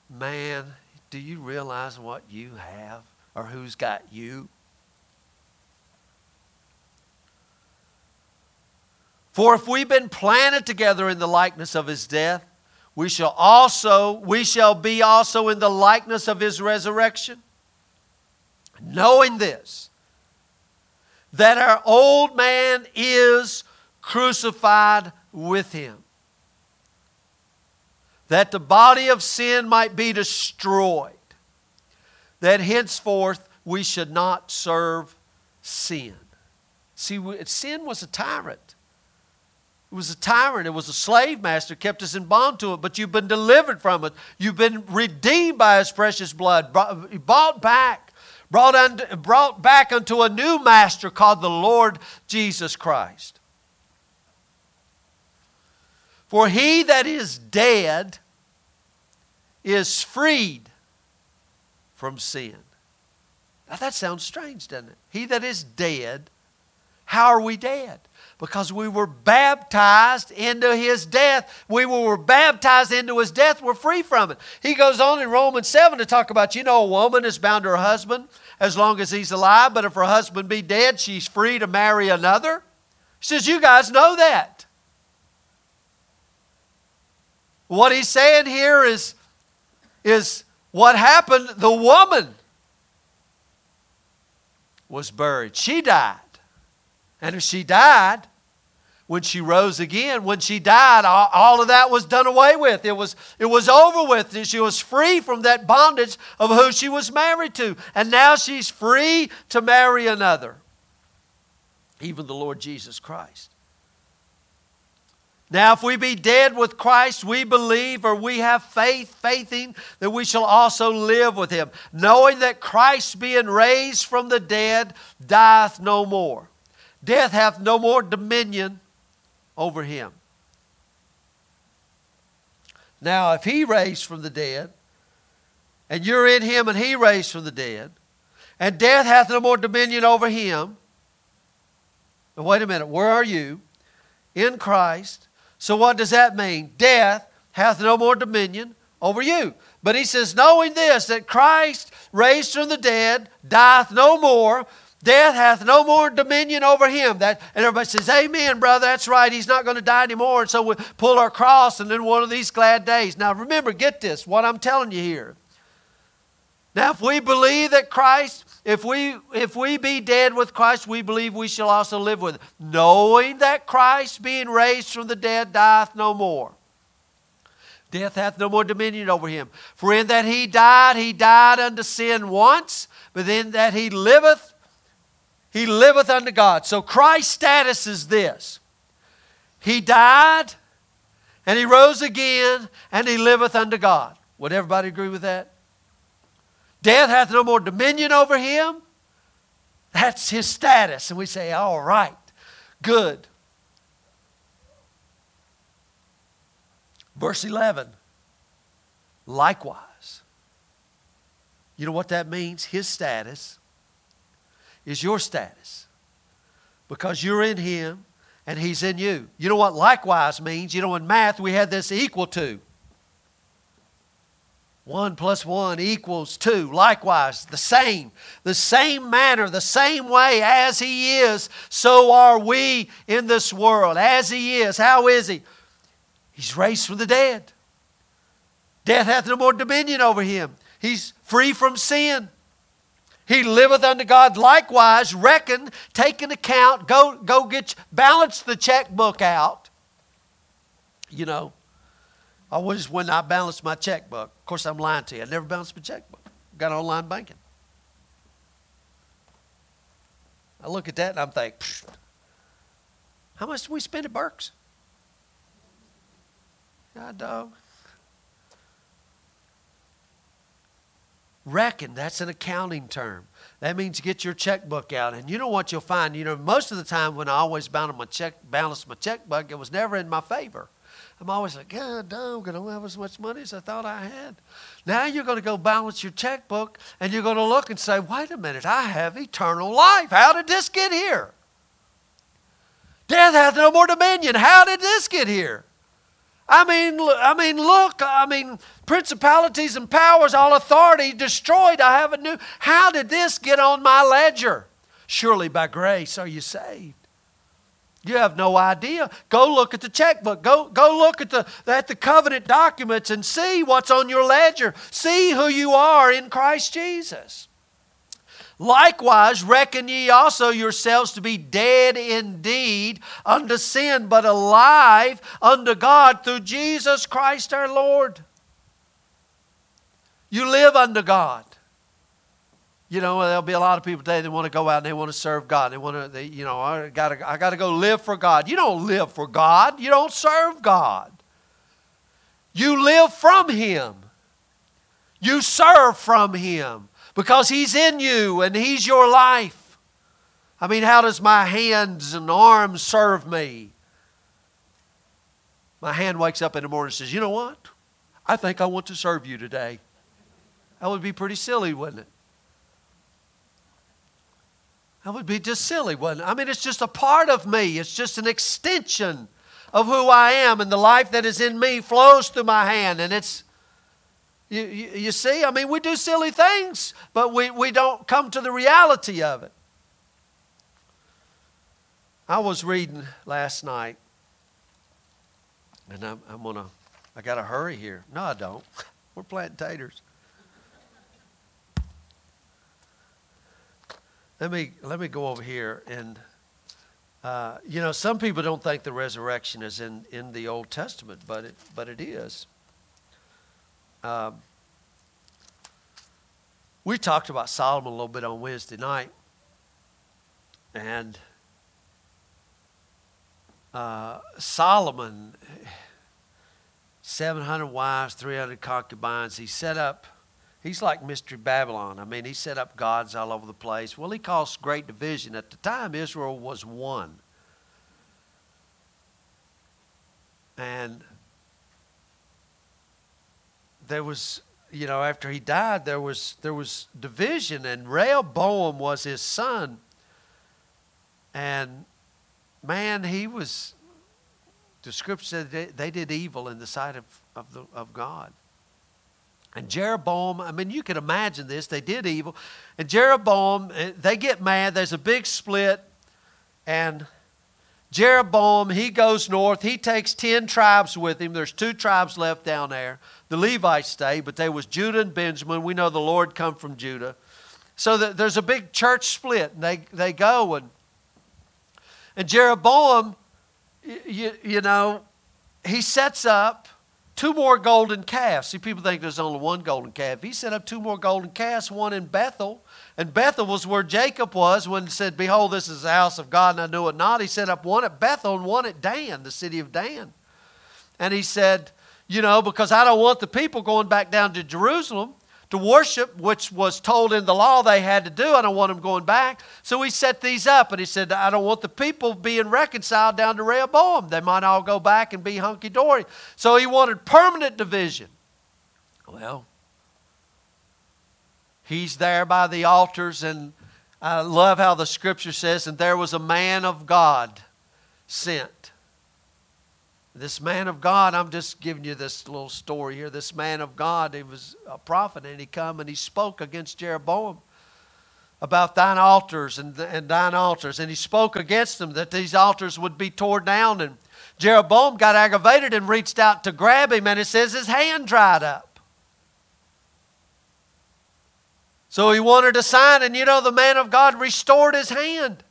Man, do you realize what you have or who's got you? For if we've been planted together in the likeness of his death, we shall also we shall be also in the likeness of his resurrection. Knowing this, that our old man is crucified with him, that the body of sin might be destroyed, that henceforth we should not serve sin. See, sin was a tyrant. It was a tyrant. It was a slave master, kept us in bond to it, but you've been delivered from it. You've been redeemed by his precious blood, bought back brought, brought back unto a new master called the Lord Jesus Christ. For he that is dead is freed from sin. Now that sounds strange, doesn't it? He that is dead, how are we dead? Because we were baptized into his death. We were baptized into his death. We're free from it. He goes on in Romans 7 to talk about, you know, a woman is bound to her husband as long as he's alive, but if her husband be dead, she's free to marry another. He says, You guys know that. What he's saying here is, is what happened. The woman was buried. She died. And if she died, when she rose again, when she died, all, of that was done away with. It was, it was over with. She was free from that bondage of who she was married to. And now she's free to marry another, even the Lord Jesus Christ. Now, if we be dead with Christ, we believe or we have faith, faithing that we shall also live with him, knowing that Christ, being raised from the dead, dieth no more. Death hath no more dominion over him. Now, if he raised from the dead, and you're in him and he raised from the dead, and death hath no more dominion over him, now wait a minute, where are you? In Christ. So what does that mean? Death hath no more dominion over you. But he says, knowing this, that Christ raised from the dead, dieth no more, Death hath no more dominion over him. That, and everybody says, Amen, brother, that's right. He's not going to die anymore. And so we pull our cross and then one of these glad days. Now remember, get this, what I'm telling you here. Now, if we believe that Christ, if we if we be dead with Christ, we believe we shall also live with him. Knowing that Christ, being raised from the dead, dieth no more. Death hath no more dominion over him. For in that he died, he died unto sin once, but in that he liveth, he liveth unto God. So Christ's status is this He died, and He rose again, and He liveth unto God. Would everybody agree with that? Death hath no more dominion over Him. That's His status. And we say, all right, good. Verse 11 Likewise. You know what that means? His status is your status because you're in Him and He's in you. You know what likewise means? You know, in math, we had this equal to. 1 plus 1 equals 2. Likewise, the same. The same manner, the same way as He is, so are we in this world. As He is. How is He? He's raised from the dead. Death hath no more dominion over Him. He's free from sin. He liveth unto God likewise. Reckon, take an account, go, go get, balance the checkbook out. You know, always when I balance my checkbook, of course I'm lying to you. I never balanced my checkbook. Got online banking. I look at that and I'm thinking, how much do we spend at Burke's? God dog. Reckon, that's an accounting term. That means get your checkbook out. And you know what you'll find? You know, most of the time when I always balance my, check, balance my checkbook, it was never in my favor. I'm always like, God, dog, I don't have as much money as I thought I had. Now you're going to go balance your checkbook and you're going to look and say, wait a minute, I have eternal life. How did this get here? Death hath no more dominion. How did this get here? I mean, I mean, look, I mean, principalities and powers, all authority destroyed. I have a new. How did this get on my ledger? Surely by grace are you saved. You have no idea. Go look at the checkbook. Go, go look at the, at the covenant documents and see what's on your ledger. See who you are in Christ Jesus. Likewise, reckon ye also yourselves to be dead indeed unto sin, but alive unto God through Jesus Christ our Lord. You live unto God. You know, there'll be a lot of people today that want to go out and they want to serve God. They want to, they, you know, I got to, I got to go live for God. You don't live for God. You don't serve God. You live from Him. You serve from Him because He's in you and He's your life. I mean, how does my hands and arms serve me? My hand wakes up in the morning and says, You know what? I think I want to serve you today. That would be pretty silly, wouldn't it? That would be just silly, wouldn't it? I mean, it's just a part of me, it's just an extension of who I am, and the life that is in me flows through my hand, and it's you, you, you, see, I mean, we do silly things, but we, we don't come to the reality of it. I was reading last night, and I'm, I'm going to, I got to hurry here. No, I don't. [LAUGHS] We're planting taters. Let me, let me go over here and, uh, you know, some people don't think the resurrection is in, in the Old Testament, but it, but it is. Um, we talked about Solomon a little bit on Wednesday night, and uh, Solomon, 700 wives, 300 concubines, he set up, he's like Mystery Babylon. I mean, he set up gods all over the place. Well, he caused great division. At the time, Israel was one. And there was, you know, after he died, there was there was division, and Rehoboam was his son. And man, he was. The scripture said they, they did evil in the sight of, of, the, of God. And Jeroboam, I mean, you can imagine this. They did evil. And Jeroboam, eh, they get mad. There's a big split. And Jeroboam, he goes north. He takes 10 tribes with him. There's two tribes left down there. The Levites stay, but there was Judah and Benjamin. We know the Lord come from Judah. So that there's a big church split. And they, they go and, and Jeroboam, you, you know, he sets up two more golden calves. See, people think there's only one golden calf. He set up two more golden calves, one in Bethel and Bethel was where Jacob was when he said, Behold, this is the house of God, and I knew it not. He set up one at Bethel and one at Dan, the city of Dan. And he said, You know, because I don't want the people going back down to Jerusalem to worship, which was told in the law they had to do. I don't want them going back. So he set these up, and he said, I don't want the people being reconciled down to Rehoboam. They might all go back and be hunky dory. So he wanted permanent division. Well, Well, he's there by the altars, and I love how the scripture says, and there was a man of God sent. This man of God, I'm just giving you this little story here. This man of God, he was a prophet, and he come and he spoke against Jeroboam about thine altars and, and thine altars. And he spoke against them that these altars would be torn down. And Jeroboam got aggravated and reached out to grab him, and it says his hand dried up. So he wanted a sign, and you know, the man of God restored his hand.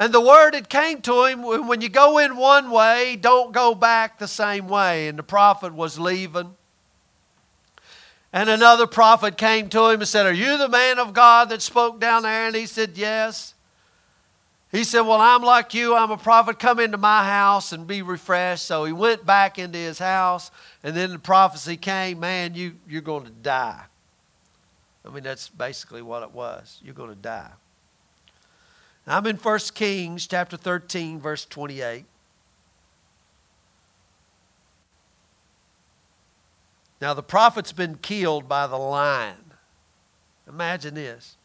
And the word had came to him when you go in one way, don't go back the same way. And the prophet was leaving. And another prophet came to him and said, Are you the man of God that spoke down there? And he said, Yes. He said, Well, I'm like you. I'm a prophet. Come into my house and be refreshed. So he went back into his house. And then the prophecy came, Man, you, you're going to die. I mean, that's basically what it was. You're going to die. I'm in 1 Kings chapter 13, verse 28. Now, the prophet's been killed by the lion. Imagine this.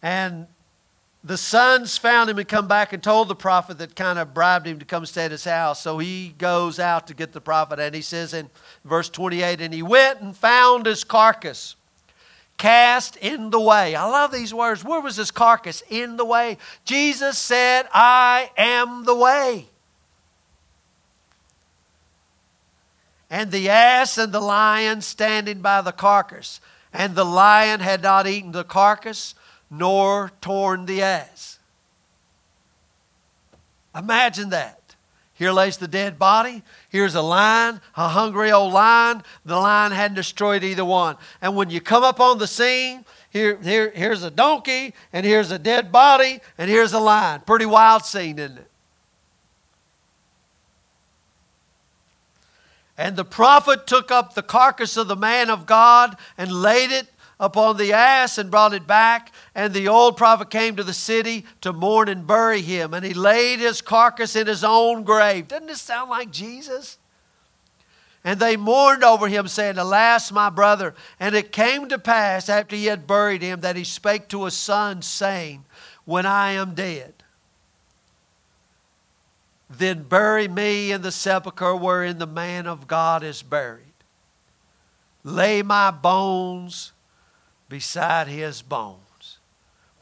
And the sons found him and come back and told the prophet that kind of bribed him to come stay at his house. So he goes out to get the prophet, and he says in verse 28 And he went and found his carcass cast in the way. I love these words. Where was his carcass? In the way. Jesus said, I am the way. And the ass and the lion standing by the carcass. And the lion had not eaten the carcass, nor torn the ass. Imagine that. Here lays the dead body. Here's a lion, a hungry old lion. The lion hadn't destroyed either one. And when you come up on the scene, here, here, here's a donkey, and here's a dead body, and here's a lion. Pretty wild scene, isn't it? And the prophet took up the carcass of the man of God and laid it upon the ass and brought it back. And the old prophet came to the city to mourn and bury him. And he laid his carcass in his own grave. Doesn't this sound like Jesus? And they mourned over him, saying, Alas, my brother. And it came to pass after he had buried him that he spake to his son, saying, When I am dead, then bury me in the sepulchre wherein the man of God is buried. Lay my bones beside his bones.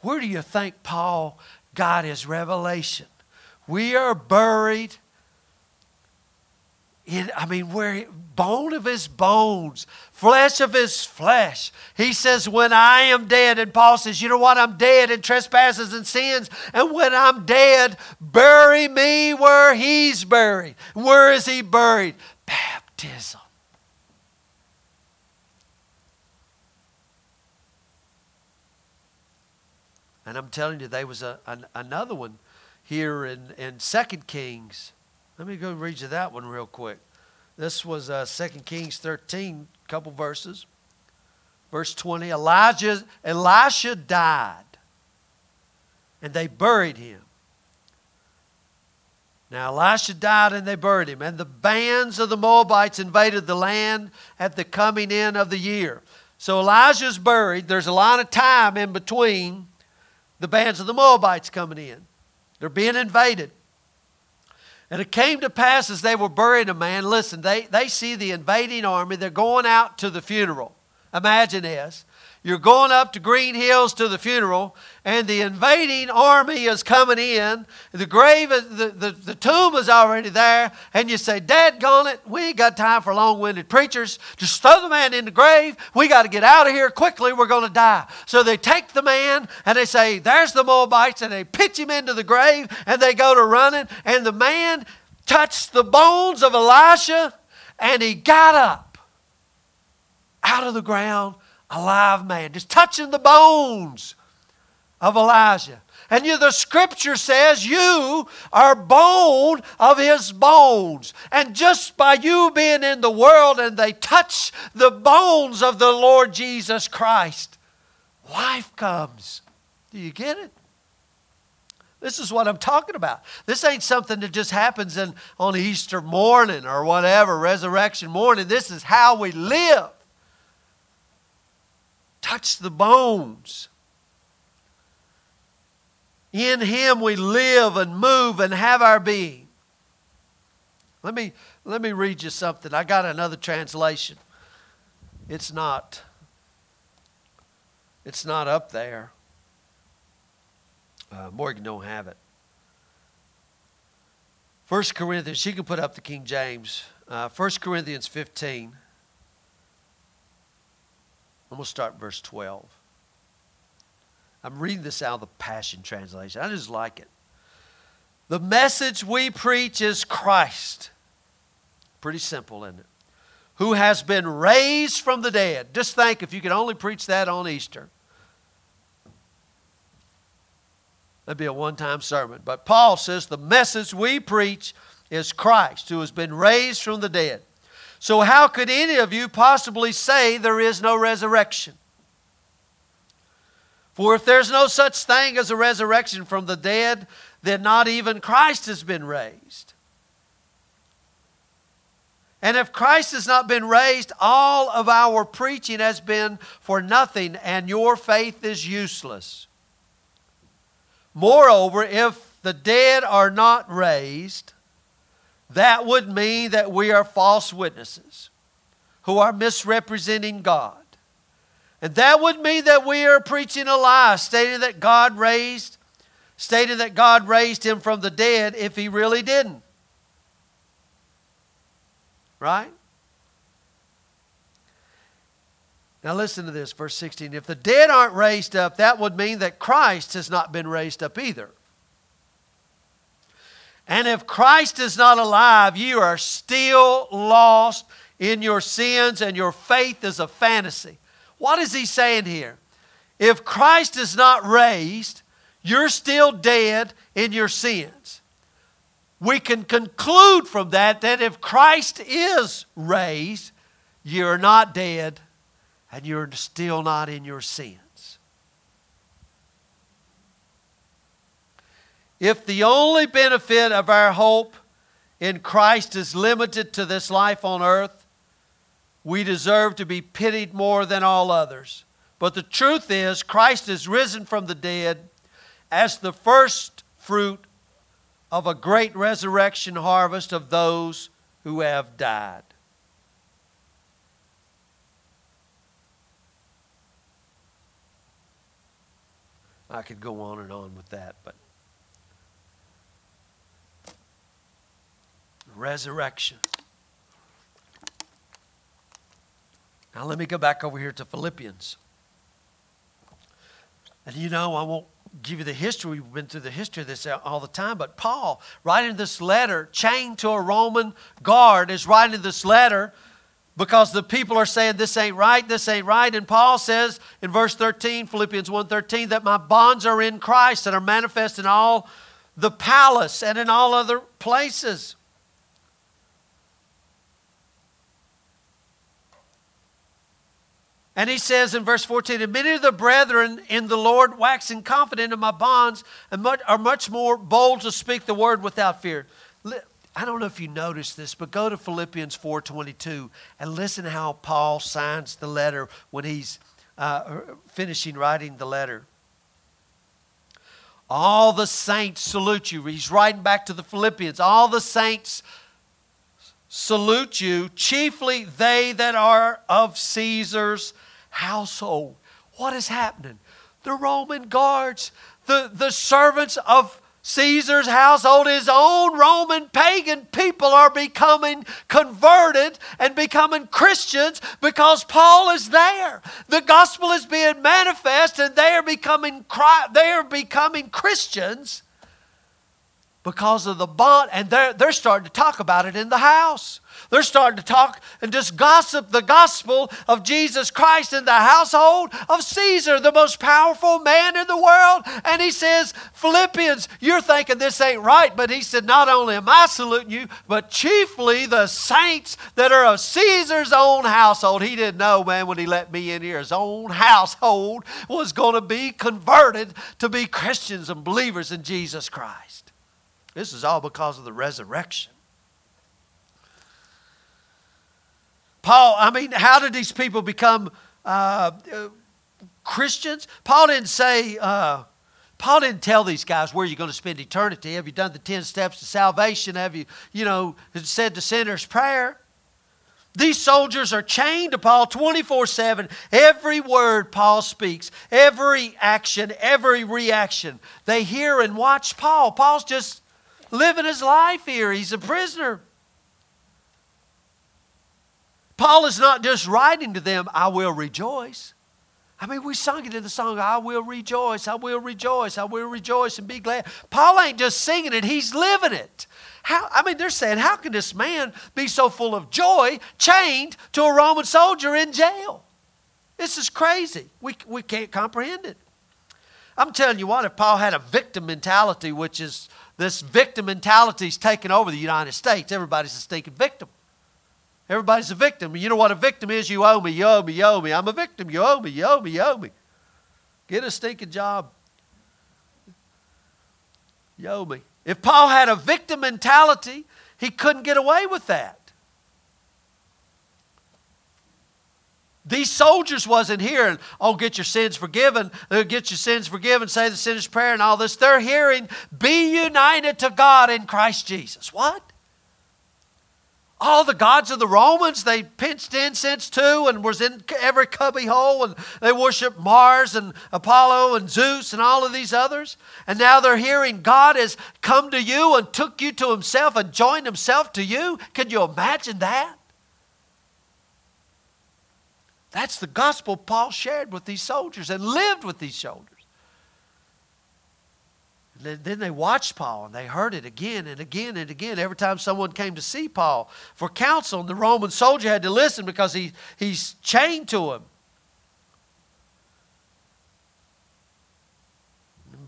Where do you think Paul got his revelation? We are buried in, I mean, where bone of his bones, flesh of his flesh. He says, When I am dead, and Paul says, You know what? I'm dead in trespasses and sins. And when I'm dead, bury me where he's buried. Where is he buried? Baptism. And I'm telling you, there was a, an, another one here in, in 2 Kings. Let me go read you that one real quick. This was uh, 2 Kings 13, couple verses. Verse 20 Elijah, Elisha died, and they buried him. Now, Elisha died and they buried him. And the bands of the Moabites invaded the land at the coming in of the year. So Elijah's buried. There's a lot of time in between the bands of the Moabites coming in. They're being invaded. And it came to pass as they were burying a man, listen, they, they see the invading army. They're going out to the funeral. Imagine this. You're going up to Green Hills to the funeral, and the invading army is coming in. The grave, the, the, the tomb is already there, and you say, Dad it, we ain't got time for long winded preachers. Just throw the man in the grave. We got to get out of here quickly. We're going to die. So they take the man, and they say, There's the Moabites, and they pitch him into the grave, and they go to running, and the man touched the bones of Elisha, and he got up out of the ground a live man, just touching the bones of Elijah. And you, the scripture says you are bone of his bones. And just by you being in the world and they touch the bones of the Lord Jesus Christ, life comes. Do you get it? This is what I'm talking about. This ain't something that just happens in, on Easter morning or whatever, resurrection morning. This is how we live. Touch the bones. In him we live and move and have our being. Let me, let me read you something. I got another translation. It's not, it's not up there. Uh, Morgan don't have it. First Corinthians, she can put up the King James. Uh, 1 Corinthians 15. I'm going to start verse 12. I'm reading this out of the Passion Translation. I just like it. The message we preach is Christ. Pretty simple, isn't it? Who has been raised from the dead. Just think if you could only preach that on Easter. That'd be a one time sermon. But Paul says the message we preach is Christ, who has been raised from the dead. So, how could any of you possibly say there is no resurrection? For if there's no such thing as a resurrection from the dead, then not even Christ has been raised. And if Christ has not been raised, all of our preaching has been for nothing, and your faith is useless. Moreover, if the dead are not raised, that would mean that we are false witnesses who are misrepresenting God. And that would mean that we are preaching a lie, stating that God raised, stating that God raised him from the dead if he really didn't. Right? Now listen to this, verse 16. If the dead aren't raised up, that would mean that Christ has not been raised up either. And if Christ is not alive, you are still lost in your sins and your faith is a fantasy. What is he saying here? If Christ is not raised, you're still dead in your sins. We can conclude from that that if Christ is raised, you're not dead and you're still not in your sins. If the only benefit of our hope in Christ is limited to this life on earth, we deserve to be pitied more than all others. But the truth is, Christ is risen from the dead as the first fruit of a great resurrection harvest of those who have died. I could go on and on with that, but resurrection. Now, let me go back over here to Philippians. And you know, I won't give you the history. We've been through the history of this all the time. But Paul, writing this letter, chained to a Roman guard, is writing this letter because the people are saying this ain't right, this ain't right. And Paul says in verse 13, Philippians 1:13, that my bonds are in Christ and are manifest in all the palace and in all other places. And he says in verse 14, And many of the brethren in the Lord, waxing confident in my bonds, and much, are much more bold to speak the word without fear. I don't know if you noticed this, but go to Philippians 4.22 and listen how Paul signs the letter when he's uh, finishing writing the letter. All the saints salute you. He's writing back to the Philippians. All the saints salute you, chiefly they that are of Caesar's household. What is happening? The Roman guards, the, the servants of Caesar's household, his own Roman pagan people are becoming converted and becoming Christians because Paul is there. The gospel is being manifest and they are becoming they are becoming Christians because of the bond and they're, they're starting to talk about it in the house. They're starting to talk and just gossip the gospel of Jesus Christ in the household of Caesar, the most powerful man in the world. And he says, Philippians, you're thinking this ain't right. But he said, Not only am I saluting you, but chiefly the saints that are of Caesar's own household. He didn't know, man, when he let me in here, his own household was going to be converted to be Christians and believers in Jesus Christ. This is all because of the resurrection. Paul, I mean, how did these people become uh, Christians. Paul didn't say, uh, Paul didn't tell these guys where you're going to spend eternity. Have you done the 10 steps to salvation? Have you, you know, said the sinner's prayer? These soldiers are chained to Paul 24 7. Every word Paul speaks, every action, every reaction, they hear and watch Paul. Paul's just living his life here. He's a prisoner. Paul is not just writing to them, I will rejoice. I mean, we sung it in the song, I will rejoice, I will rejoice, I will rejoice and be glad. Paul ain't just singing it, he's living it. How, I mean, they're saying, how can this man be so full of joy chained to a Roman soldier in jail? This is crazy. We, we can't comprehend it. I'm telling you what, if Paul had a victim mentality, which is this victim mentality is taking over the United States, everybody's a stinking victim. Everybody's a victim. You know what a victim is? You owe me, you owe me, you owe me. I'm a victim. You owe me, you owe me, you owe me. Get a stinking job. You owe me. If Paul had a victim mentality, he couldn't get away with that. These soldiers wasn't hearing, oh, get your sins forgiven, uh, get your sins forgiven, say the sinner's prayer and all this. They're hearing, be united to God in Christ Jesus. What? All the gods of the Romans they pinched incense to and was in every cubby hole and they worshiped Mars and Apollo and Zeus and all of these others. And now they're hearing God has come to you and took you to himself and joined himself to you. Can you imagine that? That's the gospel Paul shared with these soldiers and lived with these soldiers. Then they watched Paul and they heard it again and again and again. Every time someone came to see Paul for counsel, and the Roman soldier had to listen because he, he's chained to him.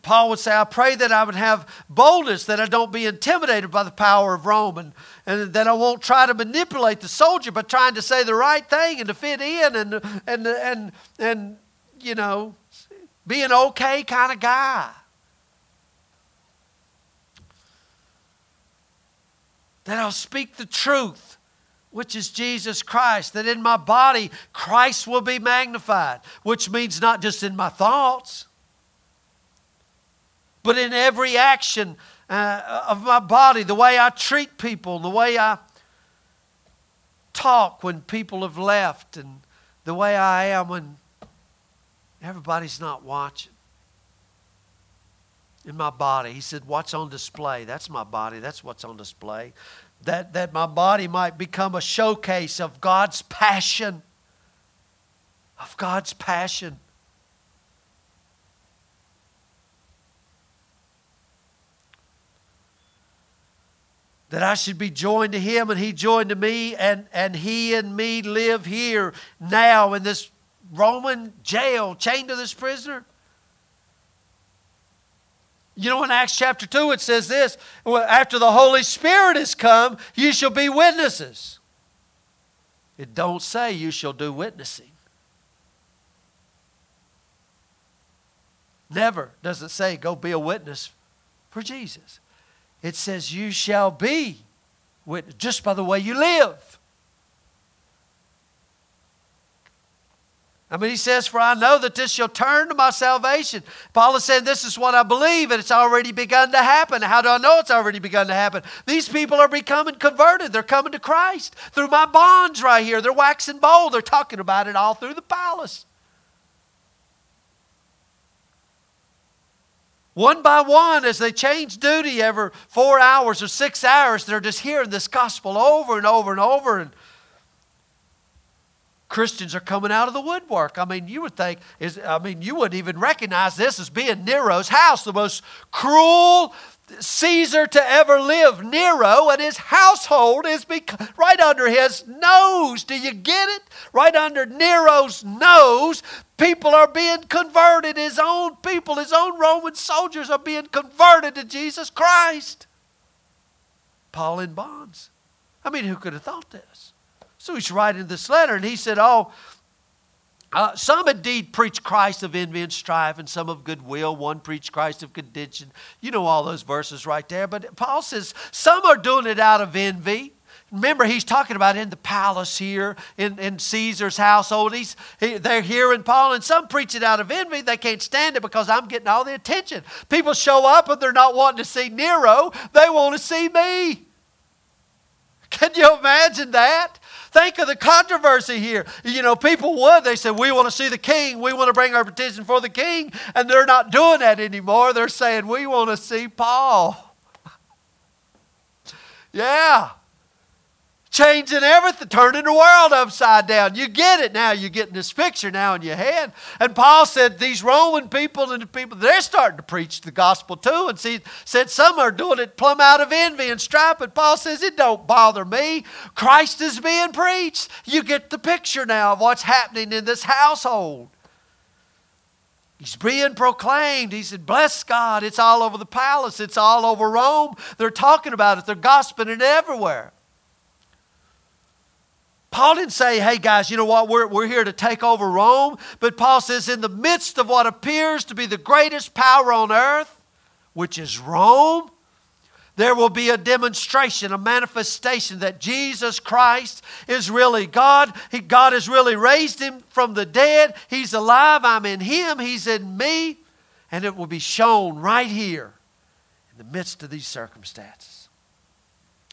Paul would say, I pray that I would have boldness, that I don't be intimidated by the power of Rome, and, and that I won't try to manipulate the soldier by trying to say the right thing and to fit in and, and, and, and you know, be an okay kind of guy. That I'll speak the truth, which is Jesus Christ, that in my body Christ will be magnified, which means not just in my thoughts, but in every action uh, of my body, the way I treat people, the way I talk when people have left, and the way I am when everybody's not watching in my body. He said, What's on display? That's my body. That's what's on display. That, that my body might become a showcase of God's passion. Of God's passion. that I should be joined to him and he joined to me, and, and he and me live here now in this Roman jail, chained to this prisoner. You know, in Acts chapter 2, it says this after the Holy Spirit has come, you shall be witnesses. It don't say you shall do witnessing. Never does it say go be a witness for Jesus. It says you shall be witness just by the way you live. I mean, he says, For I know that this shall turn to my salvation. Paul is saying, This is what I believe, and it's already begun to happen. How do I know it's already begun to happen? These people are becoming converted. They're coming to Christ through my bonds right here. They're waxing bold. They're talking about it all through the palace. One by one, as they change duty every four hours or six hours, they're just hearing this gospel over and over and over. And Christians are coming out of the woodwork. I mean, you would think, is, I mean, you wouldn't even recognize this as being Nero's house, the most cruel Caesar to ever live. Nero and his household is right under his nose. Do you get it? Right under Nero's nose, people are being converted. His own people, his own Roman soldiers are being converted to Jesus Christ. Paul in bonds. I mean, who could have thought this? So he's writing this letter, and he said, Oh, uh, some indeed preach Christ of envy and strife, and some of goodwill. One preach Christ of contention. You know all those verses right there. But Paul says some are doing it out of envy. remember, he's talking about in the palace here, in, in Caesar's household. He's, he, they're hearing Paul, and some preach it out of envy. They can't stand it because I'm getting all the attention. People show up and they're not wanting to see Nero, they want to see me. Can you imagine that? Think of the controversy here. You know, people would, they said, We want to see the king. We want to bring our petition for the king. And they're not doing that anymore. They're saying, We want to see Paul. [LAUGHS] yeah changing everything, turning the world upside down. You get it now. You're getting this picture now in your head. And Paul said these Roman people and the people, they're starting to preach the gospel too. And see, said some are doing it plumb out of envy and strife. And Paul says it don't bother me. Christ is being preached. You get the picture now of what's happening in this household. He's being proclaimed. He said, Bless God. It's all over the palace. It's all over Rome. They're talking about it. They're gossiping it everywhere. Paul didn't say, hey guys, you know what, we're, we're here to take over Rome. But Paul says, in the midst of what appears to be the greatest power on earth, which is Rome, there will be a demonstration, a manifestation that Jesus Christ is really God. He, God has really raised him from the dead. He's alive. I'm in him. He's in me. And it will be shown right here in the midst of these circumstances.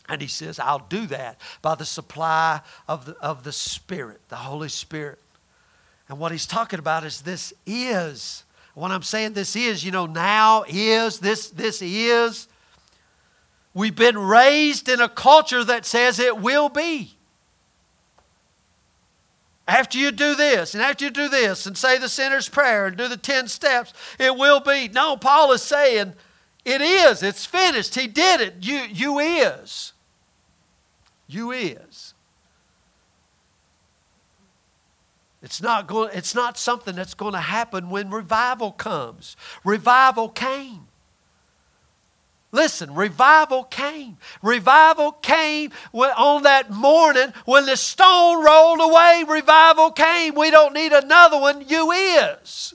And he says, I'll do that by the supply of the, of the Spirit, the Holy Spirit. And what he's talking about is this is. When I'm saying this is, you know, now is, this, this is. We've been raised in a culture that says it will be. After you do this, and after you do this, and say the sinner's prayer, and do the 10 steps, it will be. No, Paul is saying, it is. It's finished. He did it. You, you is. You is. It's not, going, it's not something that's going to happen when revival comes. Revival came. Listen, revival came. Revival came on that morning when the stone rolled away. Revival came. We don't need another one. You is.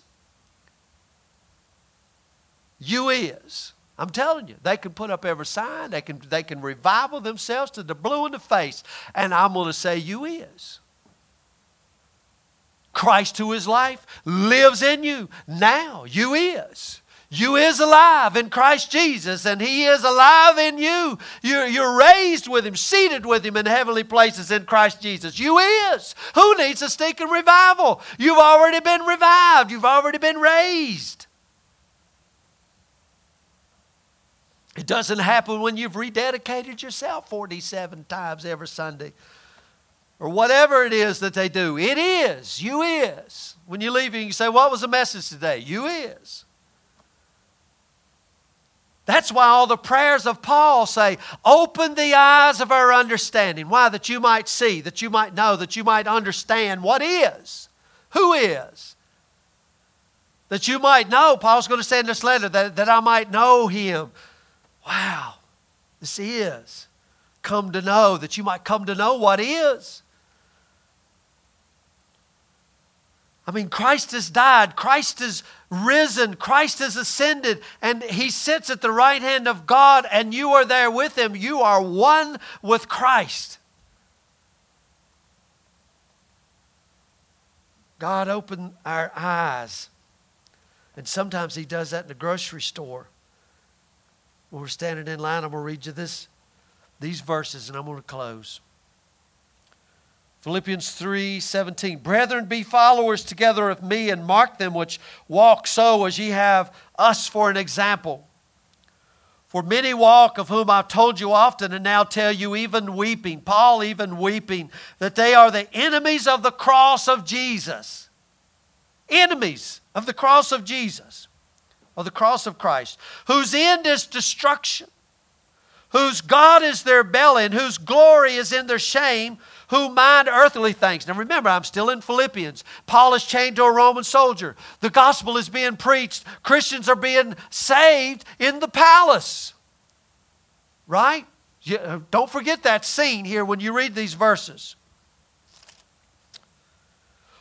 You is. I'm telling you, they can put up every sign, they can, they can revival themselves to the blue in the face. And I'm going to say, You is. Christ, who is life, lives in you now. You is. You is alive in Christ Jesus, and He is alive in you. You're, you're raised with Him, seated with Him in heavenly places in Christ Jesus. You is. Who needs a stinking revival? You've already been revived, you've already been raised. It doesn't happen when you've rededicated yourself 47 times every Sunday or whatever it is that they do. It is. You is. When you leave, you say, What was the message today? You is. That's why all the prayers of Paul say, Open the eyes of our understanding. Why? That you might see, that you might know, that you might understand what is, who is. That you might know, Paul's going to say in this letter, that, that I might know him wow, this is. Come to know, that you might come to know what is. I mean, Christ has died, Christ has risen, Christ has ascended, and He sits at the right hand of God, and you are there with Him. You are one with Christ. God opened our eyes. And sometimes He does that in the grocery store when we're standing in line, I'm going to read you this, these verses and I'm going to close. Philippians 3 17. Brethren, be followers together of me and mark them which walk so as ye have us for an example. For many walk, of whom I've told you often, and now tell you, even weeping, Paul even weeping, that they are the enemies of the cross of Jesus. Enemies of the cross of Jesus of the cross of Christ, whose end is destruction, whose God is their belly, and whose glory is in their shame, who mind earthly things. Now remember, I'm still in Philippians. Paul is chained to a Roman soldier. The gospel is being preached. Christians are being saved in the palace. Right? Uh, don't forget that scene here when you read these verses.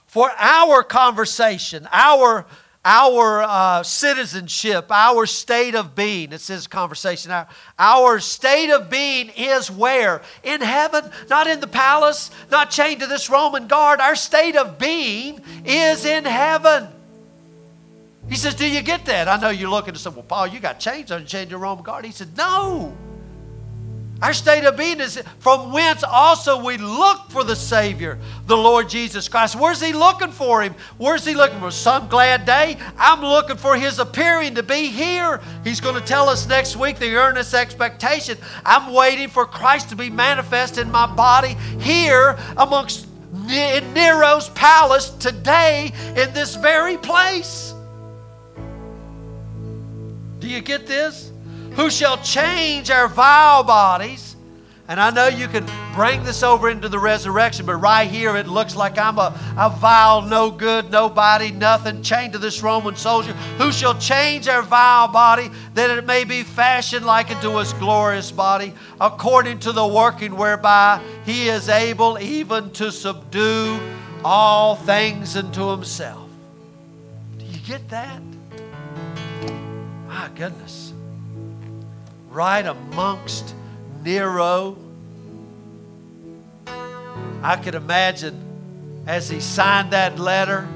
For our conversation, our our uh, citizenship, our state of being. It's says conversation. Our, our state of being is where? In heaven, not in the palace, not chained to this Roman guard. Our state of being is in heaven. He says, Do you get that? I know you're looking to say, Well, Paul, you got chains on chained to Roman guard. He said, No. Our state of being is from whence also we look for the Savior, the Lord Jesus Christ. Where's He looking for Him? Where's He looking for? Some glad day? I'm looking for His appearing to be here. He's going to tell us next week the earnest expectation. I'm waiting for Christ to be manifest in my body here amongst in Nero's palace today in this very place. Do you get this? Who shall change our vile bodies. And I know you can bring this over into the resurrection, but right here it looks like I'm a, a vile, no good, nobody, nothing, chained to this Roman soldier, who shall change our vile body that it may be fashioned like unto his glorious body, according to the working whereby he is able even to subdue all things unto himself. Do you get that? My goodness right amongst Nero. I could imagine as he signed that letter,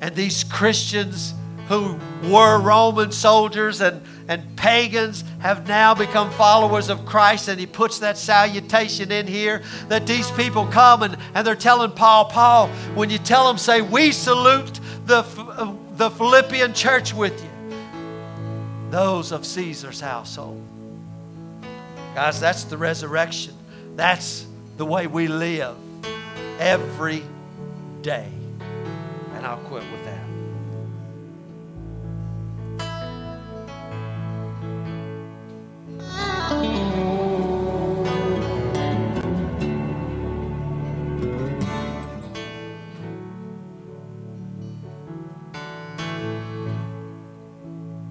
and these Christians who were Roman soldiers and, and pagans have now become followers of Christ, and he puts that salutation in here that these people come and, and they're telling Paul, Paul, when you tell them, say, We salute the, uh, the Philippian church with you those of Caesar's household. Guys, that's the resurrection. That's the way we live every day. And I'll quit with that. Mm.